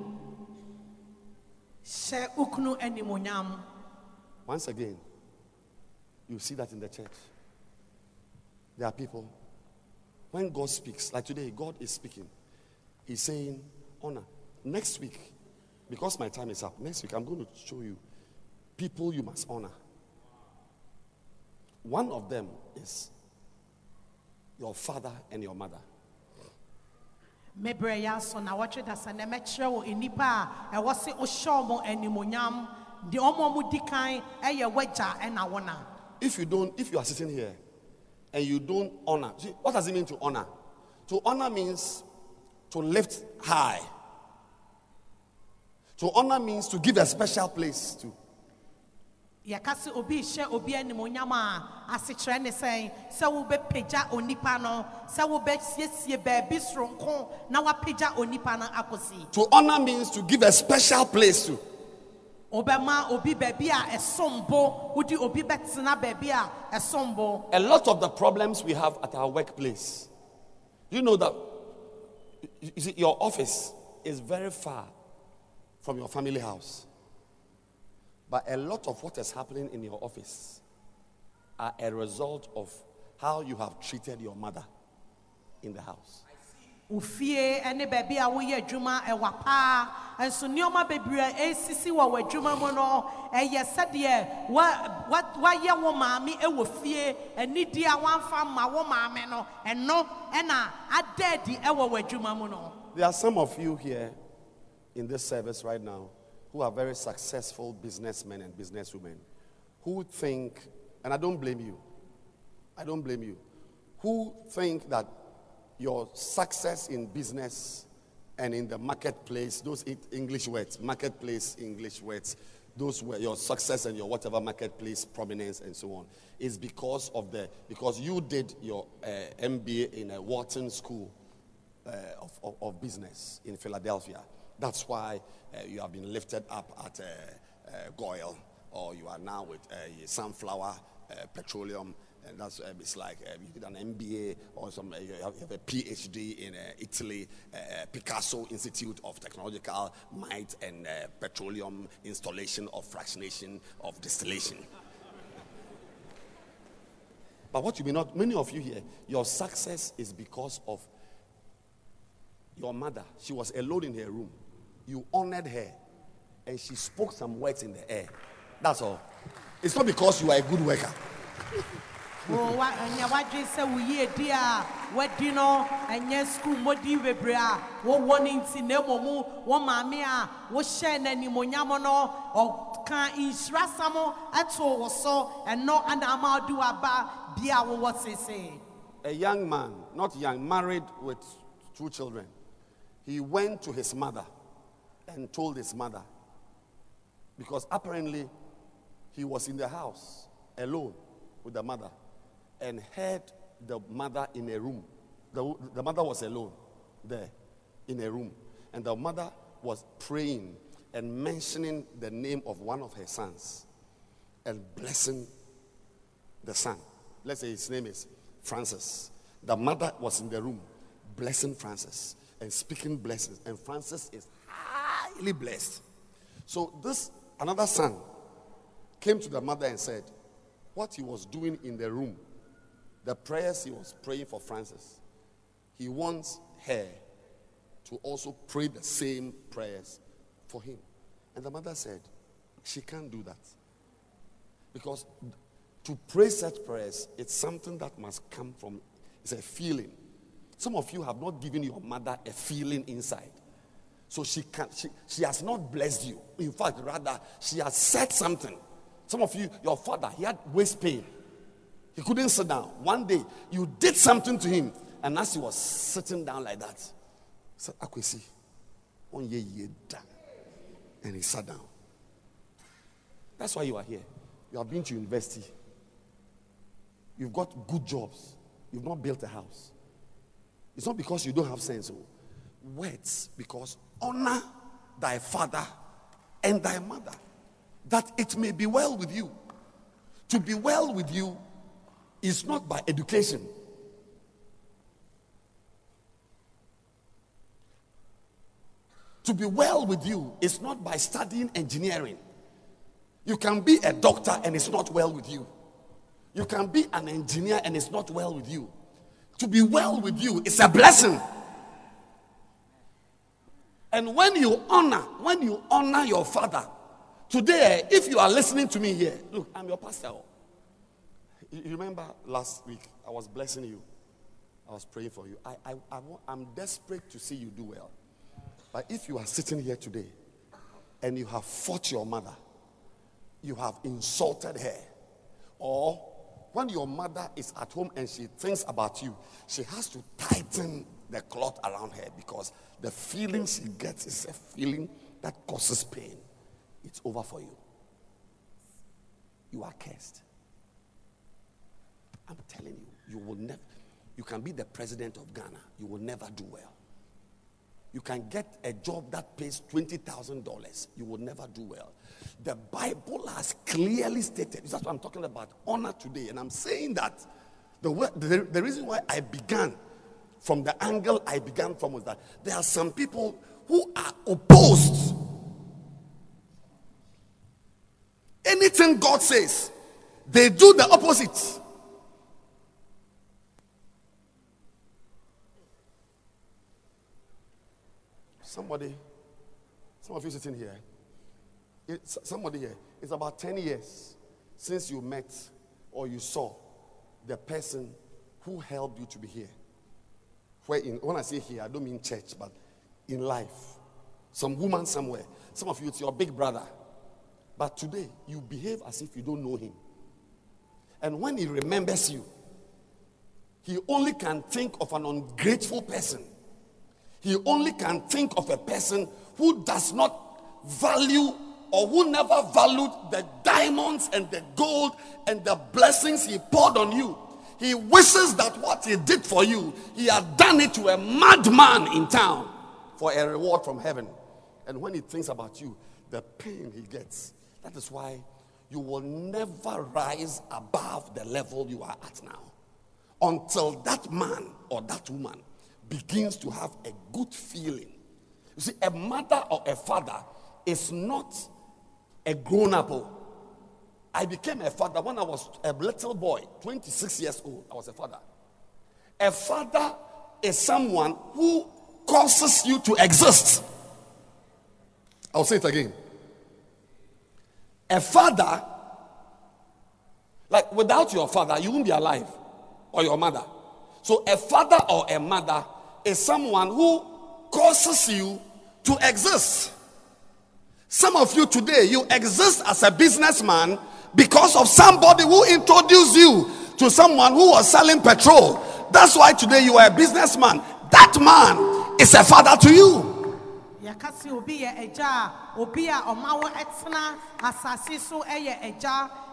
hyɛ ukunu animonyam Once again, you see that in the church. There are people, when God speaks, like today, God is speaking. He's saying, honor. Next week, because my time is up, next week I'm going to show you people you must honor. One of them is your father and your mother. mebrɛ yɛ aso na wɔtwe da sɛ na mɛkyerɛ wo nnipa a ɛwɔ se wohyɛ ɔmo animonyam deɛ ɔmo ɔmo di kan ɛyɛ w'agya ɛna wo na If you don't, if you are sitting here and you don't honor, see, what does it mean to honor? To honor means to lift high. To honor means to give a special place to. yɛka obi hyɛ obi animonyam a asekyerɛ ne sɛn sɛ wobɛpagya onipa no sɛ wobɛsiesie baabi soronko na woapagya onipa no akɔsi To honor means to give a special place to. wobɛma obi baabi a ɛsom bo wode obi bɛtena baabi a ɛsom bo A lot of the problems we have at our workplace, you know that you see, your office is very far from your family house. But a lot of what is happening in your office are a result of how you have treated your mother in the house. Wo fie ne baabi a woyɛ adwuma ɛwɔ paa nso nneɛma bebree a ɛsisi wɔ w'adwuma mu no ɛyɛ sɛdeɛ wa- wa- woayɛ wo maame wɔ fie. Anidi a woamfa ma wo maame no ɛno ɛna ada adi wɔ w'adwuma mu no. There are some of you here in this service right now who are very successful businessmen and businesswomen who think, and I don't blame you, I don't blame you, who think that your success in business and in the marketplace, those English words, marketplace English words, those were your success and your whatever marketplace prominence and so on, is because of the because you did your uh, MBA in a Wharton school uh, of, of, of business in Philadelphia. That's why uh, you have been lifted up at uh, uh, GOIL, or you are now with uh, Sunflower Petroleum. And that's uh, it's like uh, you did an MBA or some uh, you, have, you have a PhD in uh, Italy, uh, Picasso Institute of Technological Might and uh, Petroleum Installation of Fractionation of Distillation. But what you may not, many of you here, your success is because of your mother. She was alone in her room. You honored her and she spoke some words in the air. That's all. It's not because you are a good worker. Wa- ɛnyɛ wadwe sɛ wo yie di a wadi no ɛnyɛ skul mmɔdi bebree a wowɔ ne nti na mmom wo maame a wohyɛ n'animonyam no ɔka nhyirasɛm ɛtoo wo so ɛno ana ama wode waba bia wowɔ seesei A young man, not young, married with two children, he went to his mother and told his mother because apparently he was in the house alone with the mother and heard the mother in a room. The, the mother was alone there in a room, and the mother was praying and mentioning the name of one of her sons and blessing the son. Let's say his name is Francis. The mother was in the room blessing Francis and speaking blessings, and Francis is highly blessed. So this another son came to the mother and said, What he was doing in the room, the prayers he was praying for Francis, he wants her to also pray the same prayers for him. And the mother said, She can't do that. Because to pray such prayers, it's something that must come from, it's a feeling. Some of you have not given your mother a feeling inside. So she can she, she has not blessed you. In fact, rather, she has said something. Some of you, your father, he had waist pain. He couldn't sit down. One day, you did something to him, and as he was sitting down like that, he said, Akwesi, on ye da." And he sat down. That's why you are here. You have been to university. You've got good jobs. You've not built a house. It's not because you don't have sense. oh. words because honor thy father and thy mother, that it may be well with you. To be well with you is not by education. To be well with you is not by studying engineering. You can be a doctor and it's not well with you. You can be an engineer and it's not well with you. To be well with you is a blessing. And when you honor, when you honor your father, today, if you are listening to me here, look, I'm your pastor. You remember last week, I was blessing you. I was praying for you. I, I, I, I'm desperate to see you do well. But if you are sitting here today and you have fought your mother, you have insulted her, or when your mother is at home and she thinks about you, she has to tighten the cloth around her because the feeling she gets is a feeling that causes pain. It's over for you. You are cursed. I'm telling you, you will never, you can be the president of Ghana, you will never do well. You can get a job that pays $20,000, you will never do well. The Bible has clearly stated, that's what I'm talking about, honor today. And I'm saying that the, the, the reason why I began from the angle I began from was that there are some people who are opposed. Anything God says, they do the opposite. Somebody, some of you sitting here, somebody here, it's about 10 years since you met or you saw the person who helped you to be here. Where in, when I say here, I don't mean church, but in life. Some woman somewhere. Some of you, it's your big brother. But today, you behave as if you don't know him. And when he remembers you, he only can think of an ungrateful person. He only can think of a person who does not value or who never valued the diamonds and the gold and the blessings he poured on you. He wishes that what he did for you, he had done it to a madman in town for a reward from heaven. And when he thinks about you, the pain he gets. That is why you will never rise above the level you are at now until that man or that woman begins to have a good feeling. You see, a mother or a father is not a grown up. Oh, I became a father when I was a little boy, 26 years old. I was a father. A father is someone who causes you to exist. I'll say it again. A father, like without your father, you won't be alive, or your mother. So, a father or a mother is someone who causes you to exist. Some of you today, you exist as a businessman because of somebody who introduced you to someone who was selling petrol. That's why today you are a businessman. That man is a father to you.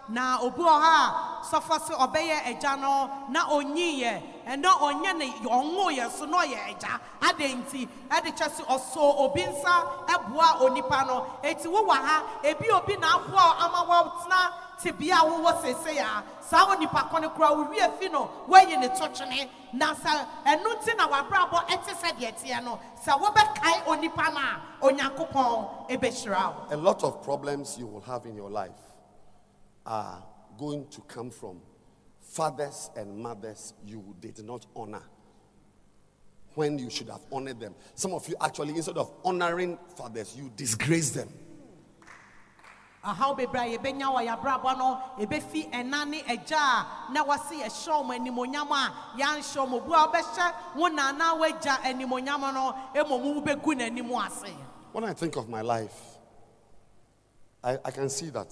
na obi wɔ ha a sɔfo se ɔbɛyɛ no na ɔnyi yɛ ɛnɛ ɔnyɛ ne ɔnwo yɛ so na ɔyɛ agya adɛn nti ɛde kyɛ se ɔso obi nsa ɛboa onipa no. Eti wowɔ ha ebi obi na aboa ama wɔtena tebea a wowɔ sese a saa onipa kɔ no kora wowie fi no woayi ne to na sɛ ɛno nti na wabrabɔ ɛte sɛ deɛ teɛ no. Sɛ wobɛkae onipa no a onyankopɔn ɛbɛhyira wo A lot of problems you will have in your life are going to come from fathers and mothers you did not honor when you should have honored them. Some of you actually, instead of honoring fathers, you disgrace them. ahaw bebree a yɛbɛnya wɔ yɛabrabɔ no ɛbɛfi ɛna ne agya a na wɔse yɛhyɛ ɔmo animonyam a yɛanhyɛ ɔmo obu a wobɛhyɛ wo nana woagya animonyam no mmom wobɛgu n'anim ase When I think of my life, I, I can see that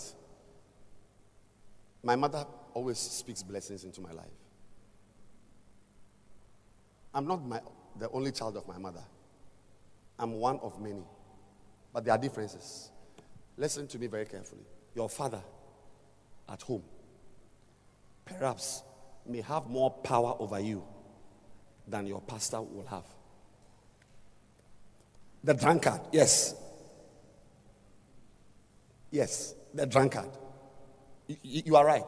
my mother always speaks blessings into my life. I'm not my, the only child of my mother, I'm one of many, but there are differences. Listen to me very carefully. Your father at home perhaps may have more power over you than your pastor will have. The drunkard, yes. Yes, the drunkard. Y- y- You are right.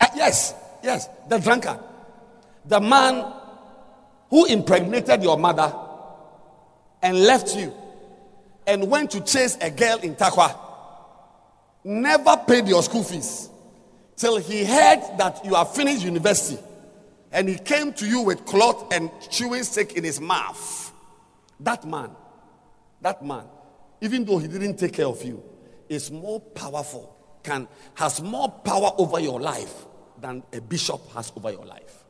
Uh, Yes, yes, the drunkard. The man who impregnated your mother and left you and went to chase a girl in Tarkwa, never paid your school fees till he heard that you have finished university and he came to you with cloth and chewing stick in his mouth. That man, that man, even though he didn't take care of you, is more powerful, can has more power over your life than a bishop has over your life.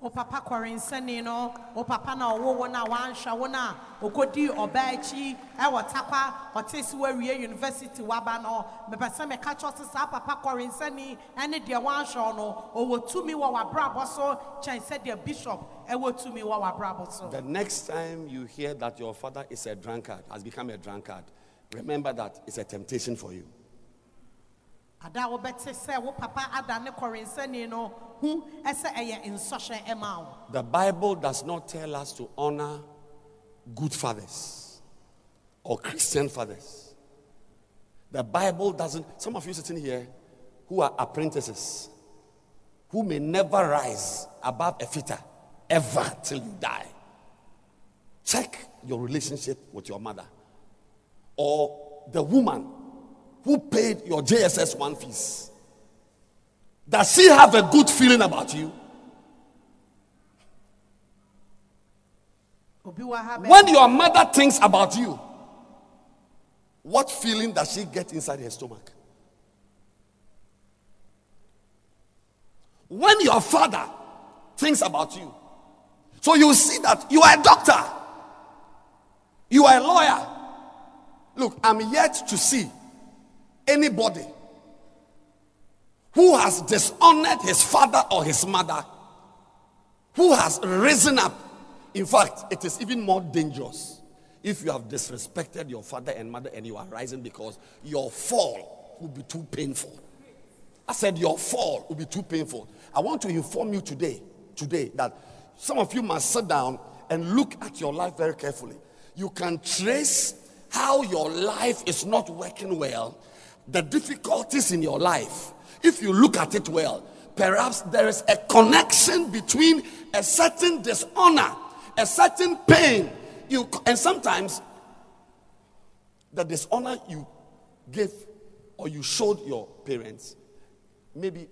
o papa kɔre nsɛni no o papa na ɔwɔ wɔn a wanhwɛ wɔn a okodi ɔbaa akyi ɛwɔ Tarkwa ɔte si university waba no mepɛ sɛ meka kyerɛ sɛ papa kɔre nsɛni ɛne deɛ wanhwɛ no ɔwɔ tumi wɔ w'abrabɔ so kyɛn sɛ deɛ bishop ɛwɔ tumi wɔ w'abrabɔ so. The next time you hear that your father is a drunkard, has become a drunkard, remember that it's a temptation for you. Ada wo papa ada ne no hu. The Bible does not tell us to honor good fathers or Christian fathers. The Bible doesn't. Some of you sitting here who are apprentices, who may never rise above a fitter ever till you die. Check your relationship with your mother or the woman who paid your JSS one fees. Does she have a good feeling about you? obi wɔ ha bɛ. When your mother thinks about you, what feeling does she get inside her stomach? When your father thinks about you, so you see that you are a doctor, you are a lawyer. Look, I'm yet to see anybody who has dishonored his father or his mother, who has risen up. In fact, it is even more dangerous if you have disrespected your father and mother and you are rising because your fall will be too painful. I said your fall will be too painful. I want to inform you today, today, that some of you must sit down and look at your life very carefully. You can trace how your life is not working well, the difficulties in your life. If you look at it well, perhaps there is a connection between a certain dishonor, a certain pain. You and sometimes the dishonor you gave or you showed your parents maybe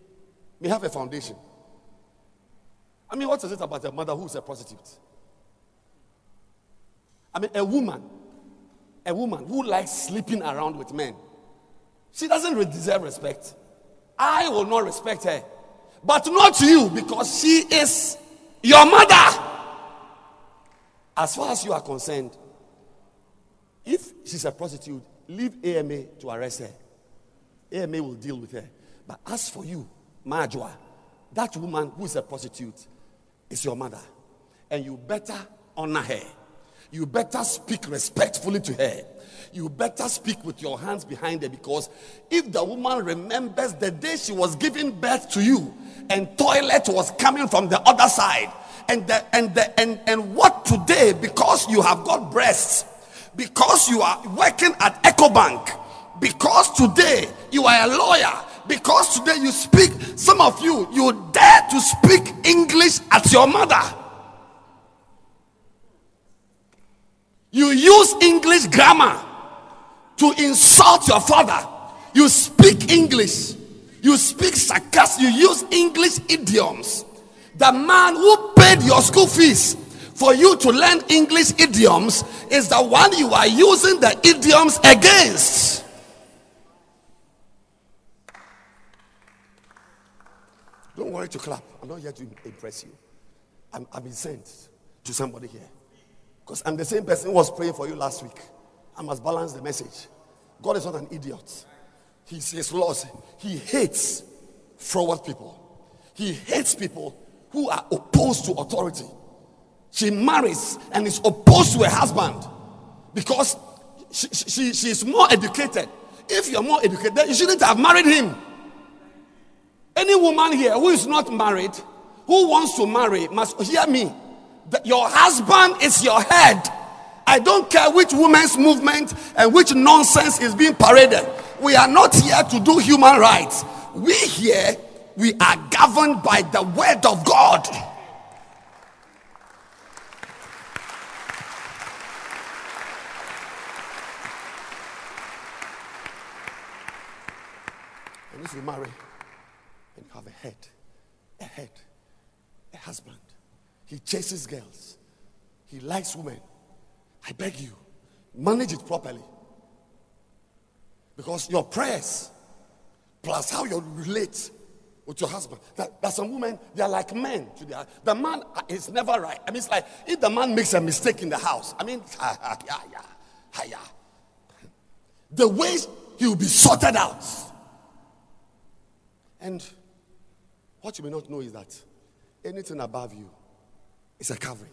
may have a foundation. I mean, what is it about a mother who is a prostitute? I mean, a woman, a woman who likes sleeping around with men. She doesn't deserve respect. I will not respect her, but not you because she is your mother. As far as you are concerned, if she's a prostitute, leave AMA to arrest her. AMA will deal with her. But as for you, Majwa, that woman who is a prostitute is your mother. And you better honor her. You better speak respectfully to her. You better speak with your hands behind her because if the woman remembers the day she was giving birth to you and toilet was coming from the other side, and the, and the, and and what today because you have got breasts, because you are working at EcoBank, because today you are a lawyer, because today you speak, some of you, you dare to speak English at your mother. You use English grammar to insult your father. You speak English. You speak sarcasm. You use English idioms. The man who paid your school fees for you to learn English idioms is the one you are using the idioms against. Don't worry to clap. I'm not here to impress you. I'm, I've been sent to somebody here. Because I'm the same person who was praying for you last week. I must balance the message. God is not an idiot. He says laws. He hates froward people. He hates people who are opposed to authority. She marries and is opposed to her husband because she, she, she is more educated. If you're more educated, you shouldn't have married him. Any woman here who is not married, who wants to marry, must hear me. That your husband is your head, I don't care which women's movement and which nonsense is being paraded. We are not here to do human rights. We here, we are governed by the word of God. And if you marry and have a head, a head, a husband, he chases girls, he likes women. I beg you, manage it properly. Because your prayers, plus how you relate with your husband. That, that some women, they are like men to The man is never right. I mean, it's like if the man makes a mistake in the house, I mean, yeah, yeah, yeah. The way he will be sorted out. And what you may not know is that anything above you is a covering.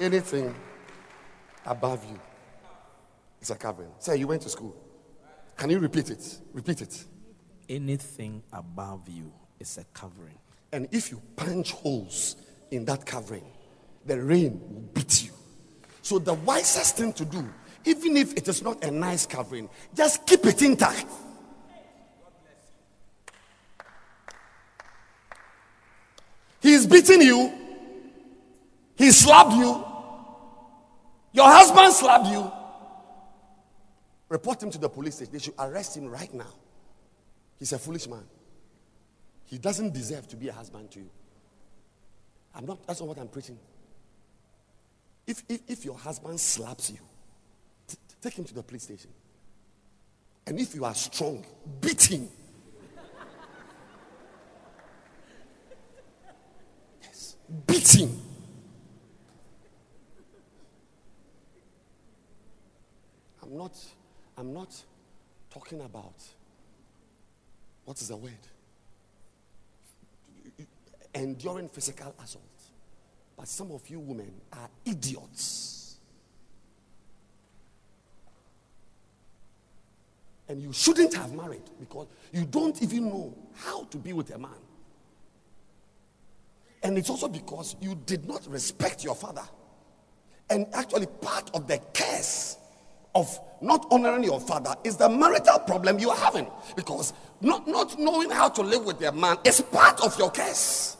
Anything above you is a covering. Say you went to school. Can you repeat it? Repeat it. Anything above you is a covering. And if you punch holes in that covering, the rain will beat you. So the wisest thing to do, even if it is not a nice covering, just keep it intact. He is beating you. He slapped you. Your husband slapped you. Report him to the police station. They should arrest him right now. He's a foolish man. He doesn't deserve to be a husband to you. I'm not, that's not what I'm preaching. If, if, if your husband slaps you, t- take him to the police station. And if you are strong, beat him. Yes, beat him. I'm not, I'm not talking about what is the word? Enduring physical assault. But some of you women are idiots. And you shouldn't have married because you don't even know how to be with a man. And it's also because you did not respect your father. And actually, part of the curse of not honoring your father is the marital problem you are having. Because not, not knowing how to live with your man is part of your case.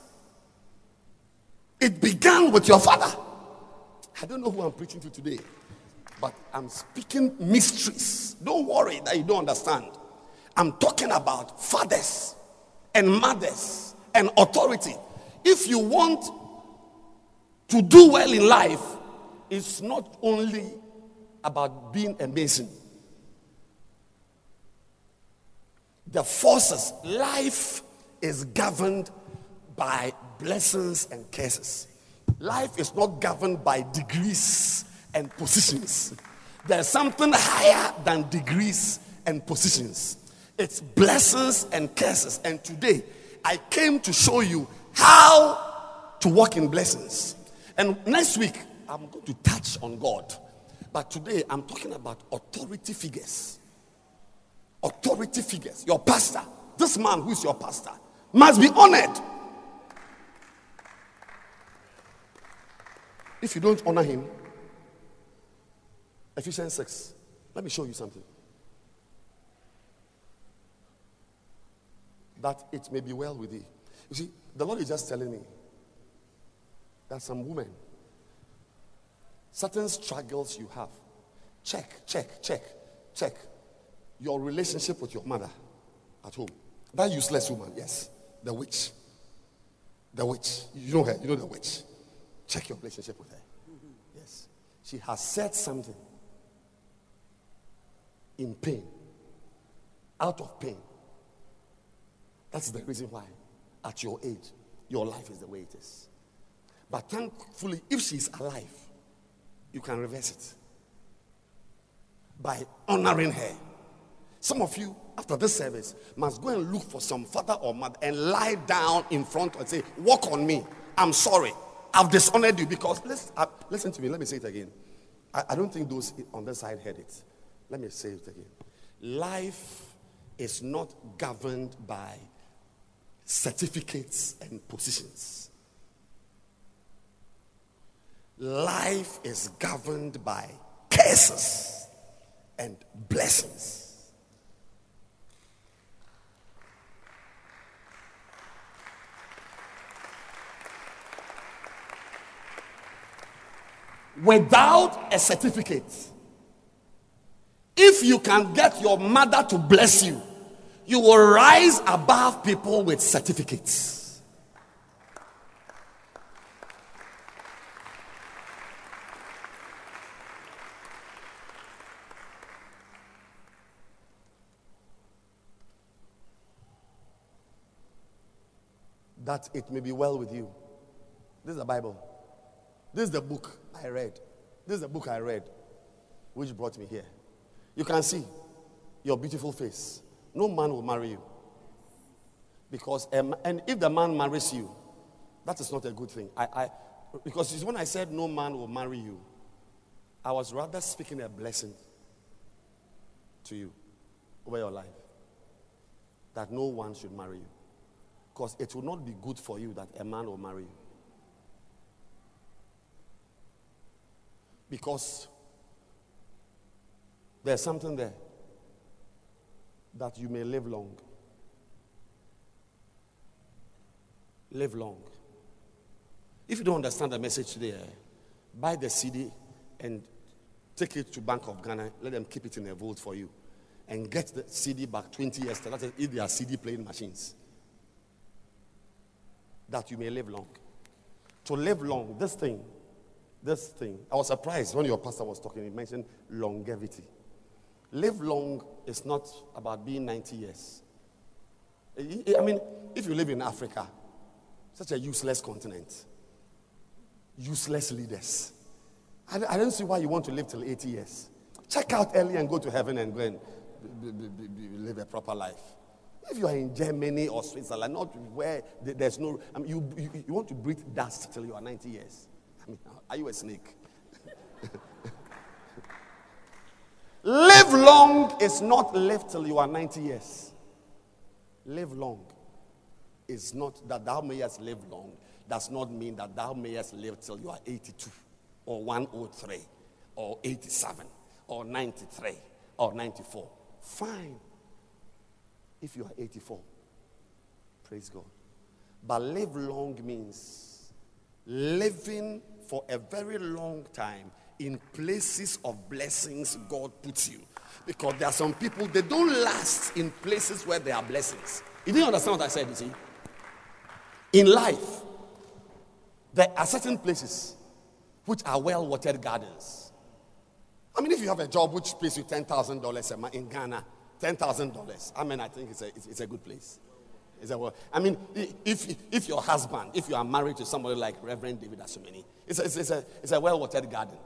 It began with your father. I don't know who I'm preaching to today, but I'm speaking mysteries. Don't worry that you don't understand. I'm talking about fathers and mothers and authority. If you want to do well in life, it's not only about being a mason. The forces, life is governed by blessings and curses. Life is not governed by degrees and positions. There's something higher than degrees and positions. It's blessings and curses. And today, I came to show you how to walk in blessings. And next week, I'm going to touch on God. But today, I'm talking about authority figures. Authority figures. Your pastor, this man who is your pastor, must be honored. If you don't honor him, Ephesians 6, let me show you something. That it may be well with thee. You see, the Lord is just telling me that some women, certain struggles you have, check, check, check, check. Your relationship with your mother at home. That useless woman, yes. The witch. The witch. You know her, you know the witch. Check your relationship with her. Yes. She has said something in pain, out of pain. That's the reason why, at your age, your life is the way it is. But thankfully, if she's alive, you can reverse it by honoring her. Some of you, after this service, must go and look for some father or mother and lie down in front and say, Walk on me. I'm sorry. I've dishonored you because, listen, uh, listen to me, let me say it again. I, I don't think those on this side heard it. Let me say it again. Life is not governed by certificates and positions. Life is governed by curses and blessings. Without a certificate, if you can get your mother to bless you, you will rise above people with certificates. That it may be well with you. This is the Bible. This is the book I read. This is the book I read, which brought me here. You can see your beautiful face. No man will marry you. Because, um, and if the man marries you, that is not a good thing. I, I, because when I said no man will marry you, I was rather speaking a blessing to you over your life. That no one should marry you. Because it will not be good for you that a man will marry you. Because there's something there that you may live long. Live long. If you don't understand the message today, buy the CD and take it to Bank of Ghana. Let them keep it in a vault for you. And get the CD back 20 years. That is, if they are CD playing machines. That you may live long. To live long, this thing, this thing. I was surprised when your pastor was talking. He mentioned longevity. Live long is not about being 90 years. I mean, if you live in Africa, such a useless continent, useless leaders, I, I don't see why you want to live till 80 years. Check out early and go to heaven and go and live a proper life. If you are in Germany or Switzerland, not where there's no, I mean, you, you, you want to breathe dust till you are 90 years. I mean, are you a snake? live long is not live till you are 90 years. Live long is not that thou mayest live long, does not mean that thou mayest live till you are 82 or 103 or 87 or 93 or 94. Fine. If you are 84, praise God. But live long means living for a very long time in places of blessings God puts you. Because there are some people, they don't last in places where there are blessings. You didn't understand what I said, you see? In life, there are certain places which are well watered gardens. I mean, if you have a job which pays you $10,000 a month in Ghana, $10,000, I mean, I think it's a, it's, it's a good place. It's a, well, I mean, if, if your husband, if you are married to somebody like Reverend David Asumeni, it's a, it's a, it's a well watered garden.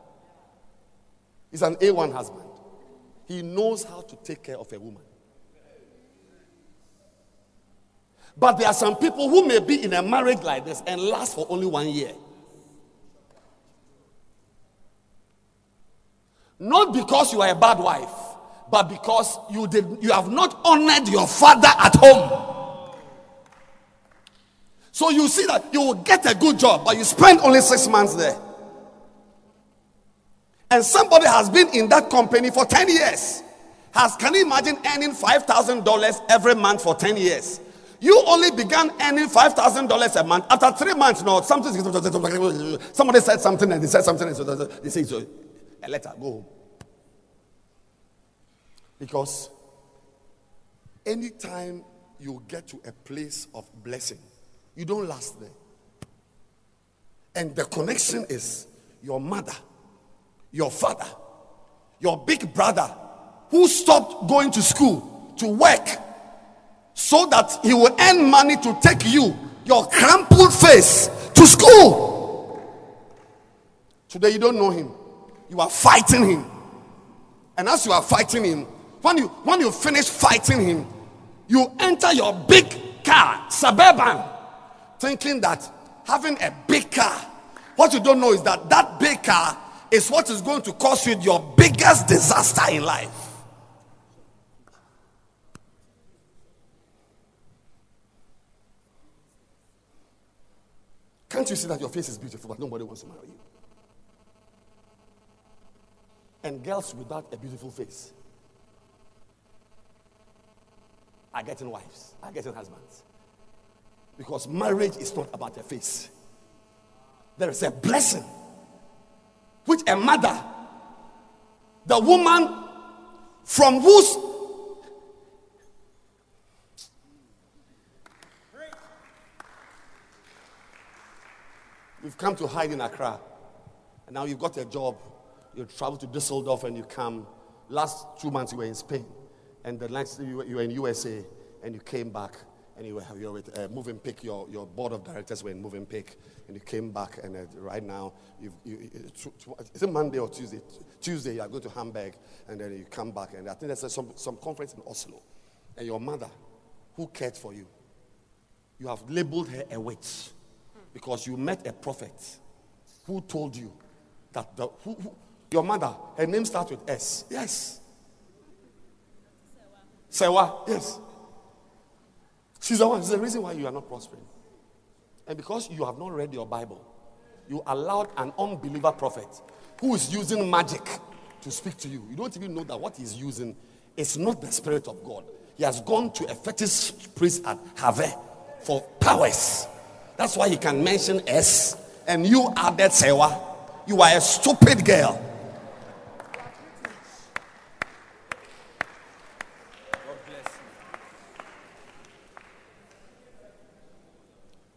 He's an A1 husband. He knows how to take care of a woman. But there are some people who may be in a marriage like this and last for only one year. Not because you are a bad wife, but because you did you have not honored your father at home. So you see that you will get a good job, but you spend only six months there. And somebody has been in that company for 10 years. Has can you imagine earning $5,000 every month for 10 years? You only began earning $5,000 a month. After three months, no, something, somebody said something and they said something. And so they say, so, a letter, go home. Because anytime you get to a place of blessing, you don't last there. And the connection is your mother, your father, your big brother who stopped going to school to work so that he will earn money to take you, your crumpled face, to school. Today you don't know him. You are fighting him. And as you are fighting him, when you when you finish fighting him, you enter your big car, suburban, thinking that having a big car, what you don't know is that that big car is what is going to cause you your biggest disaster in life. Can't you see that your face is beautiful, but nobody wants to marry you? and girls without a beautiful face are getting wives, are getting husbands. Because marriage is not about a face. There is a blessing which a mother, the woman from whose You've come to hide in Accra. And now you've got a job. You travel to Düsseldorf and you come. Last two months you were in Spain. And the next you you were in USA and you came back and you were, you were with uh, Movenpick. Your, your board of directors were in Movenpick. And you came back and uh, right now, you, is it Monday or Tuesday? Tuesday you are going to Hamburg and then you come back. And I think there's some, some conference in Oslo. And your mother, who cared for you, you have labeled her a witch because you met a prophet who told you that the, who, who, your mother, her name starts with S. Yes. Sewa, yes. She's the one. She's the reason why you are not prospering. And because you have not read your Bible, you allowed an unbeliever prophet who is using magic to speak to you. You don't even know that what he's using is not the Spirit of God. He has gone to a fetish priest at Have for powers. That's why he can mention S. And you added Sewa. You are a stupid girl.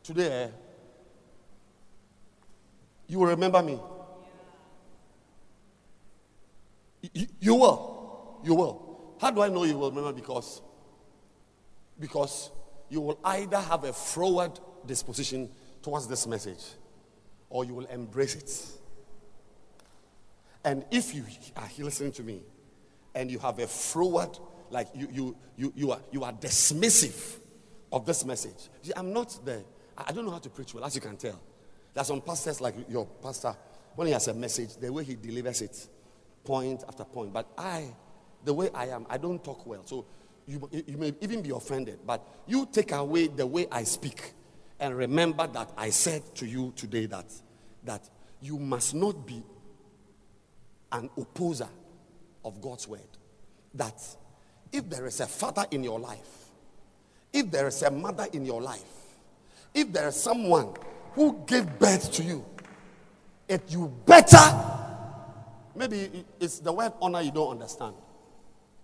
Today, eh, you will remember me. You, you will. You will. How do I know you will remember? Because, because you will either have a froward disposition towards this message or you will embrace it. And if you are listening to me and you have a froward, like you, you, you, you, are, you are dismissive of this message. See, I'm not there. I don't know how to preach well, as you can tell. There's some pastors like your pastor, when he has a message, the way he delivers it, point after point. But I, the way I am, I don't talk well. So you, you may even be offended, but you take away the way I speak and remember that I said to you today that, that you must not be an opposer of God's word. That if there is a father in your life, if there is a mother in your life, if there is someone who gave birth to you, it you better, maybe it's the word honor you don't understand.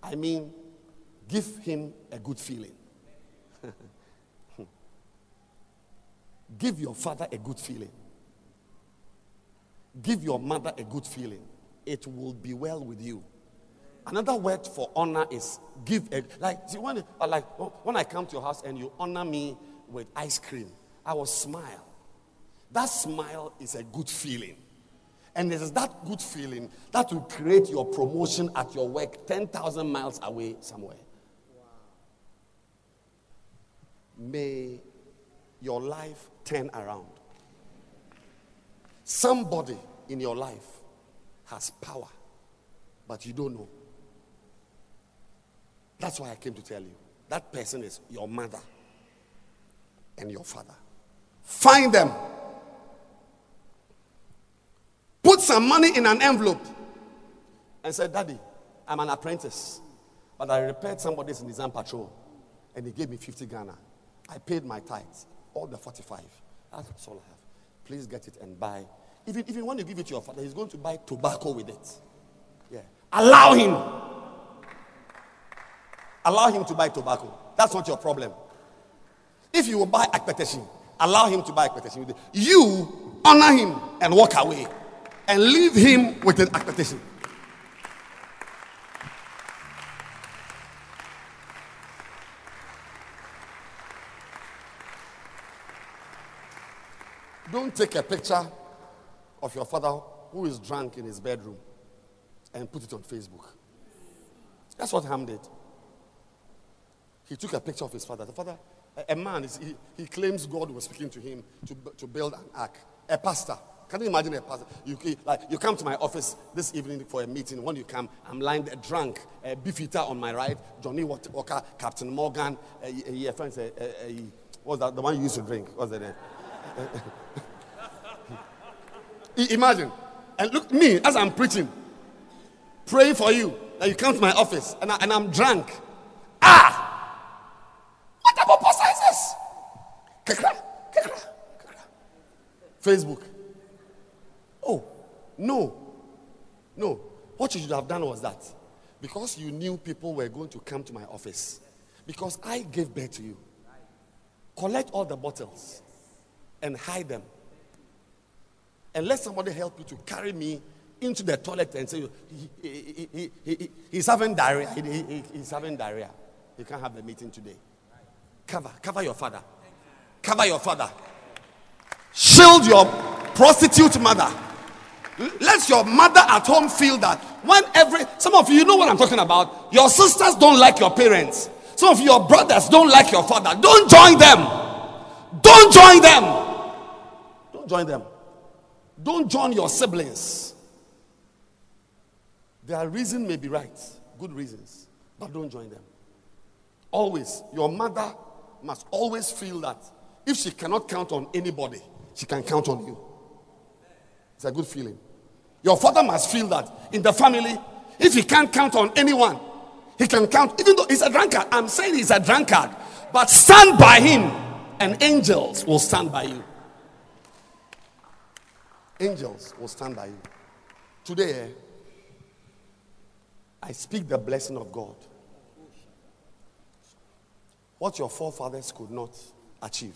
I mean, give him a good feeling. Give your father a good feeling. Give your mother a good feeling. It will be well with you. Another word for honor is give a like see, when like when I come to your house and you honor me with ice cream, I will smile. That smile is a good feeling. And it is that good feeling that will create your promotion at your work 10,000 miles away somewhere. May your life turn around. Somebody in your life has power, but you don't know. That's why I came to tell you. That person is your mother and your father. Find them. Put some money in an envelope and say, Daddy, I'm an apprentice, but I repaired somebody's Nissan Patrol and he gave me 50 Ghana. I paid my tithes all the 45. That's all I have. Please get it and buy. Even, even when you give it to your father, he's going to buy tobacco with it. Yeah. Allow him. Allow him to buy tobacco. That's not your problem. If you will buy expectation, allow him to buy expectation. You honor him and walk away and leave him with an expectation. Don't take a picture of your father who is drunk in his bedroom and put it on Facebook. That's what Ham did. He took a picture of his father. The father, a, man, he, he, claims God was speaking to him to, to build an ark. A pastor. Can you imagine a pastor? You, like, you come to my office this evening for a meeting. When you come, I'm lying there drunk. A Beefeater on my right, Johnnie Walker, Captain Morgan, a, a, friend, a, a, a, what's that? The one you used to drink. What's the name? Imagine. And look, me, as I'm preaching, praying for you that you come to my office and, I, and I'm drunk. Ah! What about pastor? Facebook. Oh, no. No. What you should have done was that because you knew people were going to come to my office, because I gave birth to you, collect all the bottles and hide them. And let somebody help you to carry me into the toilet and say, he, he, he, he, he's having diarrhea. He, he, he's having diarrhea. He can't have the meeting today. Cover, cover your father. Cover your father. Shield your prostitute mother. Let your mother at home feel that when every some of you, you know what I'm talking about. Your sisters don't like your parents. Some of your brothers don't like your father. Don't join them. Don't join them. Don't join them. Don't join your siblings. Their reason may be right, good reasons, but don't join them. Always, your mother must always feel that if she cannot count on anybody, she can count on you. It's a good feeling. Your father must feel that in the family, if he can't count on anyone, he can count, even though he's a drunkard. I'm saying he's a drunkard, but stand by him, and angels will stand by you. Angels will stand by you. Today, eh, I speak the blessing of God. What your forefathers could not achieve.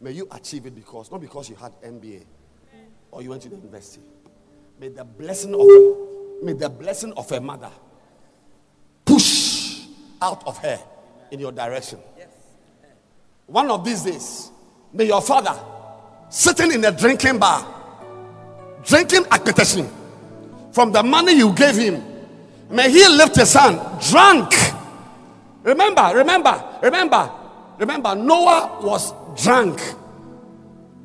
May you achieve it because, not because you had MBA or you went to the university. May the blessing of a, may the blessing of a mother push out of her in your direction. One of these days, may your father sitting in a drinking bar, drinking akpeteshie from the money you gave him, may he lift his hand drunk. Remember, remember, remember, remember, Noah was drunk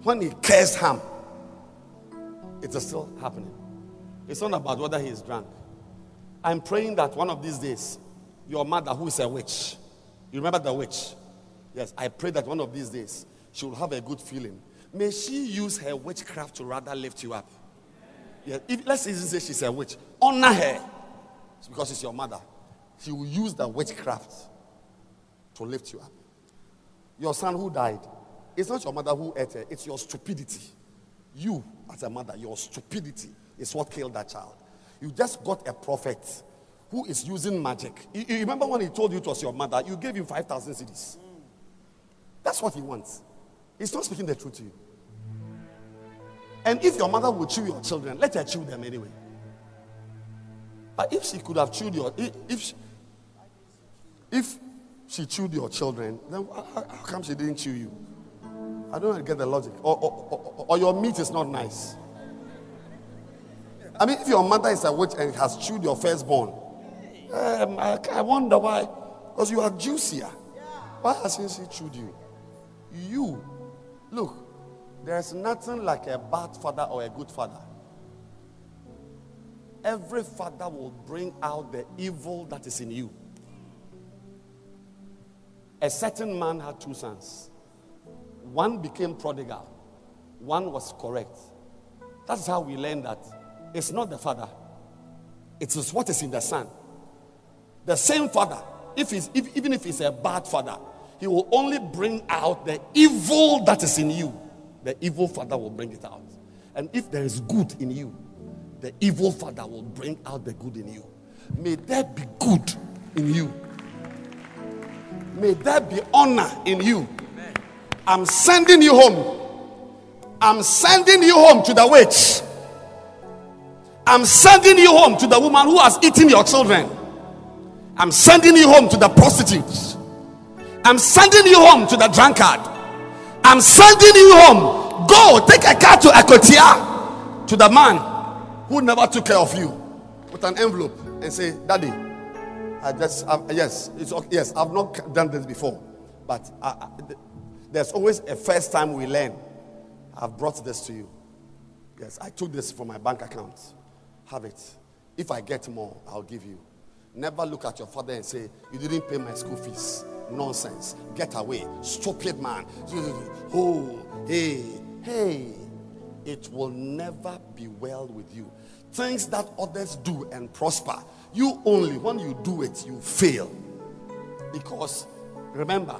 when he cursed Ham. It is still happening. It's not about whether he is drunk. I'm praying that one of these days, your mother, who is a witch, you remember the witch? Yes, I pray that one of these days she will have a good feeling. May she use her witchcraft to rather lift you up. Yeah, if, let's even say she's a witch. Honor her. It's because she's your mother. She will use the witchcraft to lift you up. Your son who died, it's not your mother who ate her, it's your stupidity. You, as a mother, your stupidity is what killed that child. You just got a prophet who is using magic. You, you remember when he told you it was your mother, you gave him 5,000 cedis. That's what he wants. He's not speaking the truth to you. And if your mother would chew your children, let her chew them anyway. But if she could have chewed your, if, if she, chewed your children, then how, come she didn't chew you? I don't get the logic. Or, or, or, or your meat is not nice. I mean, if your mother is a witch and has chewed your firstborn, um, I, I wonder why. Because you are juicier. Why hasn't she chewed you? You, look, there's nothing like a bad father or a good father. Every father will bring out the evil that is in you. A certain man had two sons. One became prodigal, one was correct. That's how we learn that it's not the father, it is what is in the son. The same father, if he's, if, even if he's a bad father, he will only bring out the evil that is in you. The evil father will bring it out. And if there is good in you, the evil father will bring out the good in you. May there be good in you. May there be honor in you. I'm sending you home. I'm sending you home to the witch. I'm sending you home to the woman who has eaten your children. I'm sending you home to the prostitutes. I'm sending you home to the drunkard. I'm sending you home. Go take a car to Akotia to the man who never took care of you with an envelope and say, Daddy, I just, I, yes, it's okay. Yes, I've not done this before, but I, I, there's always a first time we learn. I've brought this to you. Yes, I took this from my bank account. Have it. If I get more, I'll give you. Never look at your father and say, You didn't pay my school fees. Nonsense. Get away. Stupid man. Oh, hey, hey. It will never be well with you. things that others do and prosper. You only, when you do it, you fail. Because remember,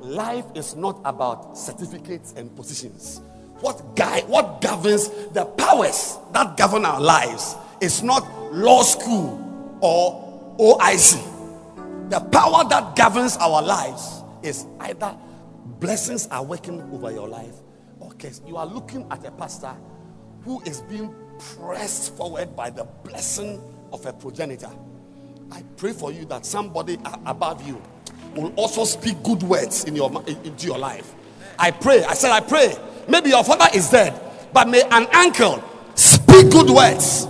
life is not about certificates and positions. What guy, what governs the powers that govern our lives is not law school or OIC. The power that governs our lives is either blessings are working over your life or case You are looking at a pastor who is being pressed forward by the blessing of a progenitor. I pray for you that somebody above you will also speak good words in your into your life. I pray. I said, I pray. Maybe your father is dead, but may an uncle speak good words.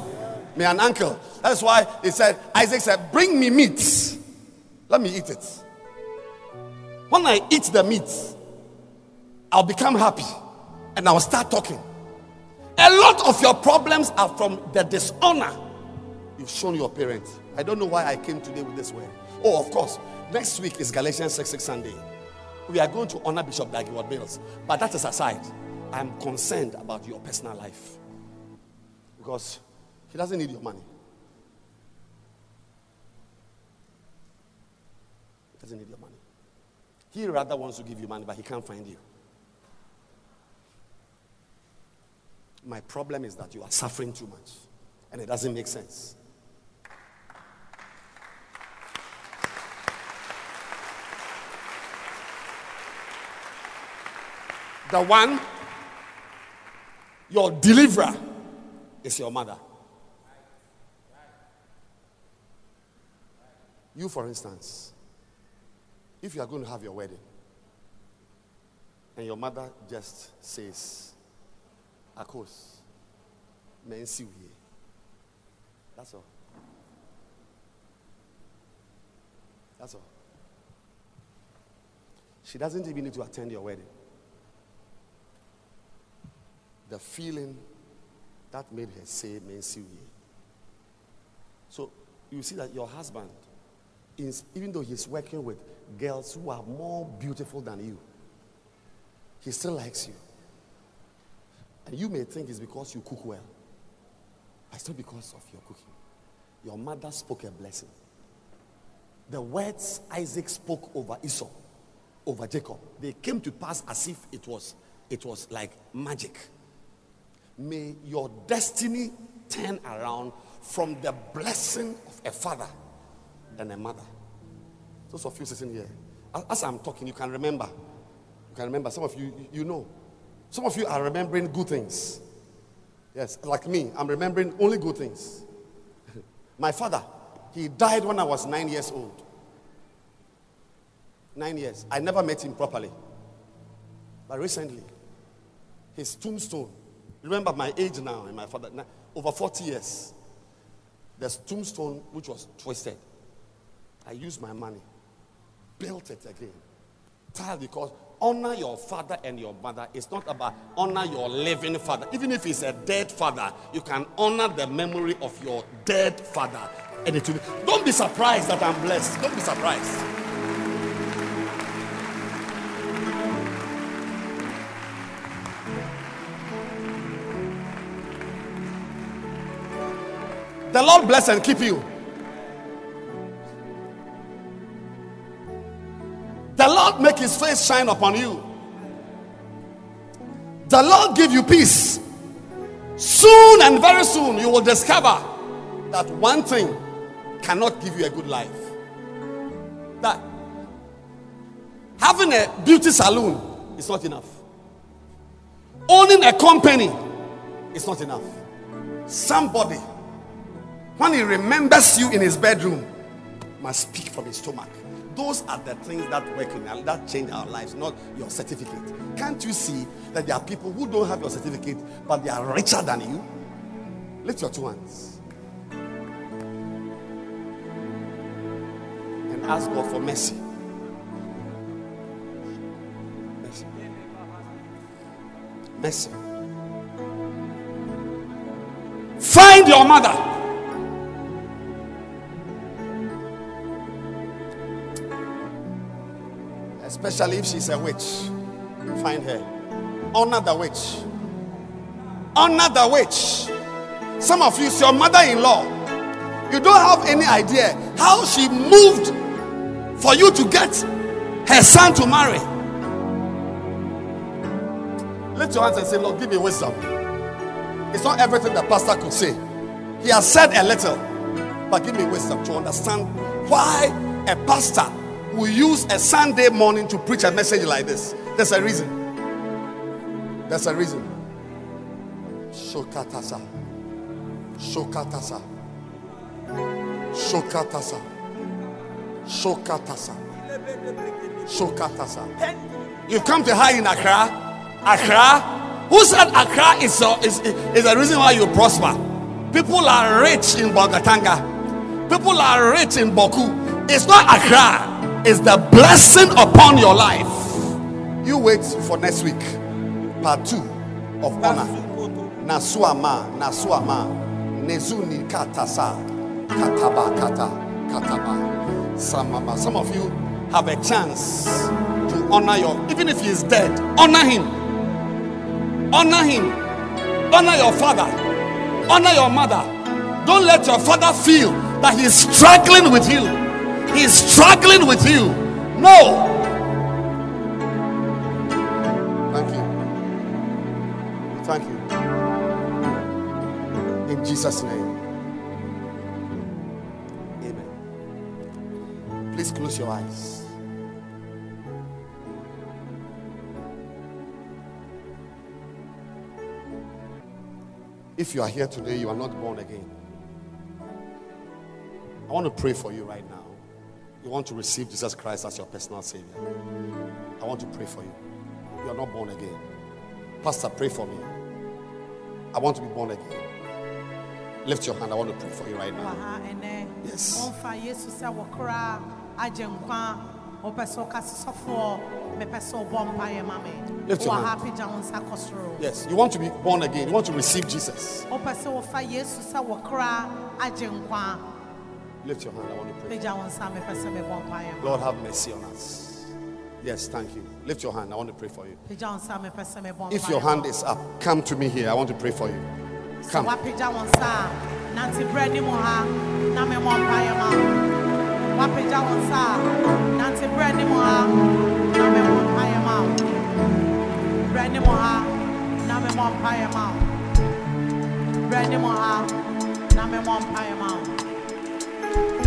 May an uncle. That's why he said, Isaac said, Bring me meat. Let me eat it. When I eat the meat, I'll become happy and I'll start talking. A lot of your problems are from the dishonor you've shown your parents. I don't know why I came today with this word. Oh, of course. Next week is Galatians 6 6 Sunday. We are going to honor Bishop Dag Heward-Mills. But that is aside. I'm concerned about your personal life. Because he doesn't need your money. He doesn't need your money. He rather wants to give you money, but he can't find you. My problem is that you are suffering too much and it doesn't make sense. The one, your deliverer, is your mother. You, for instance, if you are going to have your wedding and your mother just says, Akos, mensi That's all. That's all. She doesn't even need to attend your wedding. The feeling that made her say mensi So you see that your husband, is, even though he's working with girls who are more beautiful than you, he still likes you. And you may think it's because you cook well. But it's because of your cooking. Your mother spoke a blessing. The words Isaac spoke over Esau, over Jacob, they came to pass as if it was, it was like magic. May your destiny turn around from the blessing of a father and a mother. Those of you sitting here, as I'm talking, you can remember. You can remember. Some of you, you know. Some of you are remembering good things. Yes, like me, I'm remembering only good things. My father, he died when I was nine years old. Nine years. I never met him properly. But recently, his tombstone. Remember my age now and my father, over 40 years. There's tombstone which was twisted. I used my money, built it again. Tile because honor your father and your mother. It's not about honor your living father. Even if he's a dead father, you can honor the memory of your dead father. And it will, don't be surprised that I'm blessed. Don't be surprised. The Lord bless and keep you. The Lord make his face shine upon you. The Lord give you peace. Soon and very soon you will discover that one thing cannot give you a good life. That having a beauty salon is not enough. Owning a company is not enough. Somebody, when he remembers you in his bedroom, must speak from his stomach. Those are the things that work in our, that change our lives, not your certificate. Can't you see that there are people who don't have your certificate, but they are richer than you? Lift your two hands and ask God for mercy. Mercy. Mercy. Find your mother. Especially if she's a witch. Find her. Honor the witch. Honor the witch. Some of you, it's your mother in law. You don't have any idea how she moved for you to get her son to marry. Lift your hands and say, Lord, give me wisdom. It's not everything the pastor could say. He has said a little, but give me wisdom to understand why a pastor will use a Sunday morning to preach a message like this. There's a reason. There's a reason. Shokatasa. Shokatasa. Shokatasa. Shokatasa. Shokatasa. You've come to high in Accra. Accra. Who said Accra is, uh, is, is the reason why you prosper? People are rich in Bolgatanga. People are rich in Bawku. It's not Accra. It's the blessing upon your life. You wait for next week. Part two of honor. Nasuama, Nasuama, Nezuni Katasa, Kataba, Kata, Kataba, Samama. Some of you have a chance to honor your, even if he is dead, honor him. Honor him. Honor your father. Honor your mother. Don't let your father feel that he is struggling with you. He's struggling with you. No. Thank you. Thank you. In Jesus' name. Amen. Please close your eyes. If you are here today, you are not born again. I want to pray for you right now. You want to receive Jesus Christ as your personal Savior. I want to pray for you. You are not born again. Pastor, pray for me. I want to be born again. Lift your hand. I want to pray for you right now. Yes. Ɔmfa Yesu sɛ wɔkora agye nkwa. Ɔpɛ sɛ ɔka sɛ sɔfoɔ, mepɛ sɛ ɔbɔ mpaeɛ ma me. Lift your hand. apagya wo nsa kɔ soro. Yes, you want to be born again. You want to receive Jesus. Lift your hand. I want to pray. Pagya wo nsa, mepɛ sɛ mebɔ mpaeɛ ma. Lord, have mercy on us. Yes, thank you. Lift your hand. I want to pray for you. Pagya wo nsa, mepɛ sɛ mebɔ If your hand is up, come to me here. I want to pray for you. Come. woapagya wo nsa a, nante brɛ ne mu ha, na memmɔ mpaeɛ ma wo. Woapagya wo nsa a, nante brɛ ne mu ha, na memmɔ mpaeɛ ma wo. Brɛ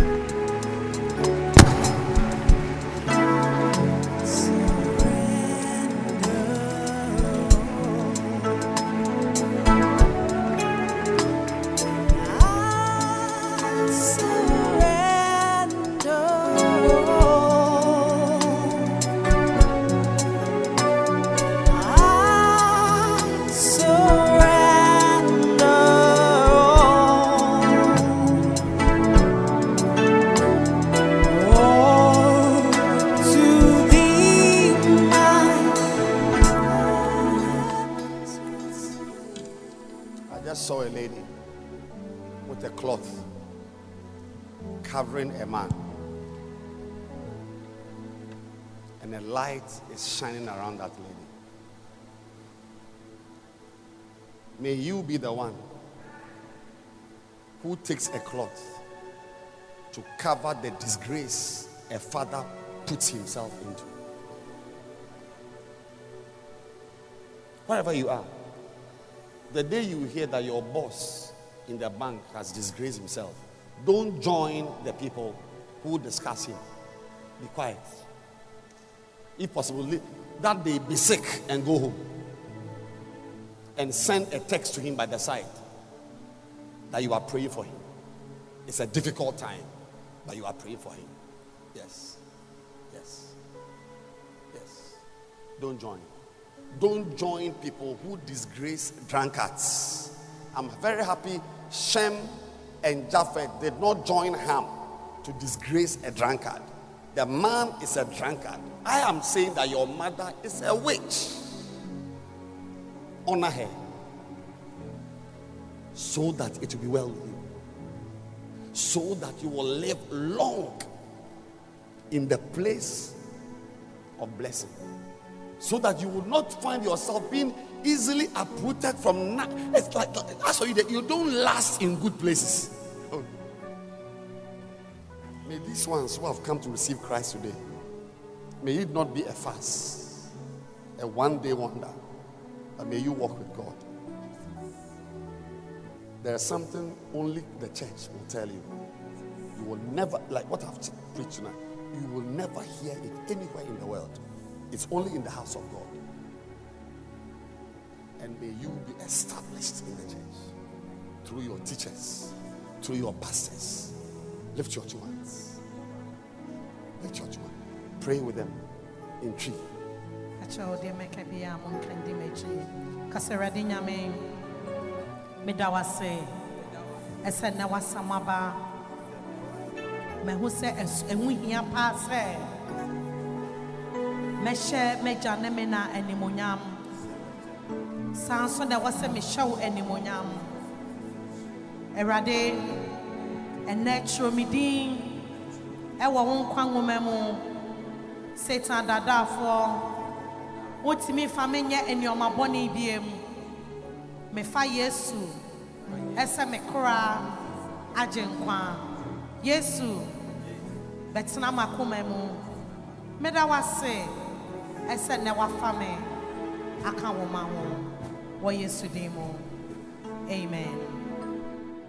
cloth covering a man. And a light is shining around that lady. May you be the one who takes a cloth to cover the disgrace a father puts himself into. Wherever you are, the day you hear that your boss in the bank has disgraced himself, don't join the people who discuss him. Be quiet. If possible, that day be sick and go home. And send a text to him by the side that you are praying for him. It's a difficult time, but you are praying for him. Yes. Yes. Yes. Don't join. Don't join people who disgrace drunkards. I'm very happy Shem and Japheth did not join Ham to disgrace a drunkard. The man is a drunkard. I am saying that your mother is a witch. Honor her so that it will be well with you, so that you will live long in the place of blessing. So that you will not find yourself being easily uprooted from. Na- it's like that's why you, you don't last in good places. Oh. May these ones who have come to receive Christ today, may it not be a fast, a one-day wonder, but may you walk with God. There's something only the church will tell you. You will never, like what I've preached tonight, you will never hear it anywhere in the world. It's only in the house of God. And may you be established in the church through your teachers, through your pastors. Lift your two hands. Lift your two hands. Pray with them in Twi. m'akyi nyame meda wo ase ɛsɛ nnɛ woasam aba mahu sɛ ɛho hia paa sɛ mɛhyɛ m'agya ne me na animonyam saa nso na ɛwɔ sɛ mehyɛ wo animonyam awurade ɛnnɛ kyerɛ me din ɛwɔ wo nkwa nwoma mu satan dadaafoɔ wotumi fa menyɛ nneɔma bɔne biem mefa yesu. Ɛsɛ me koraa agye nkwa. Yesu bɛtena m'akoma mu. Meda wase ɛsɛ nnɛ wafa me aka wo ma wo wɔ yesu din mu amen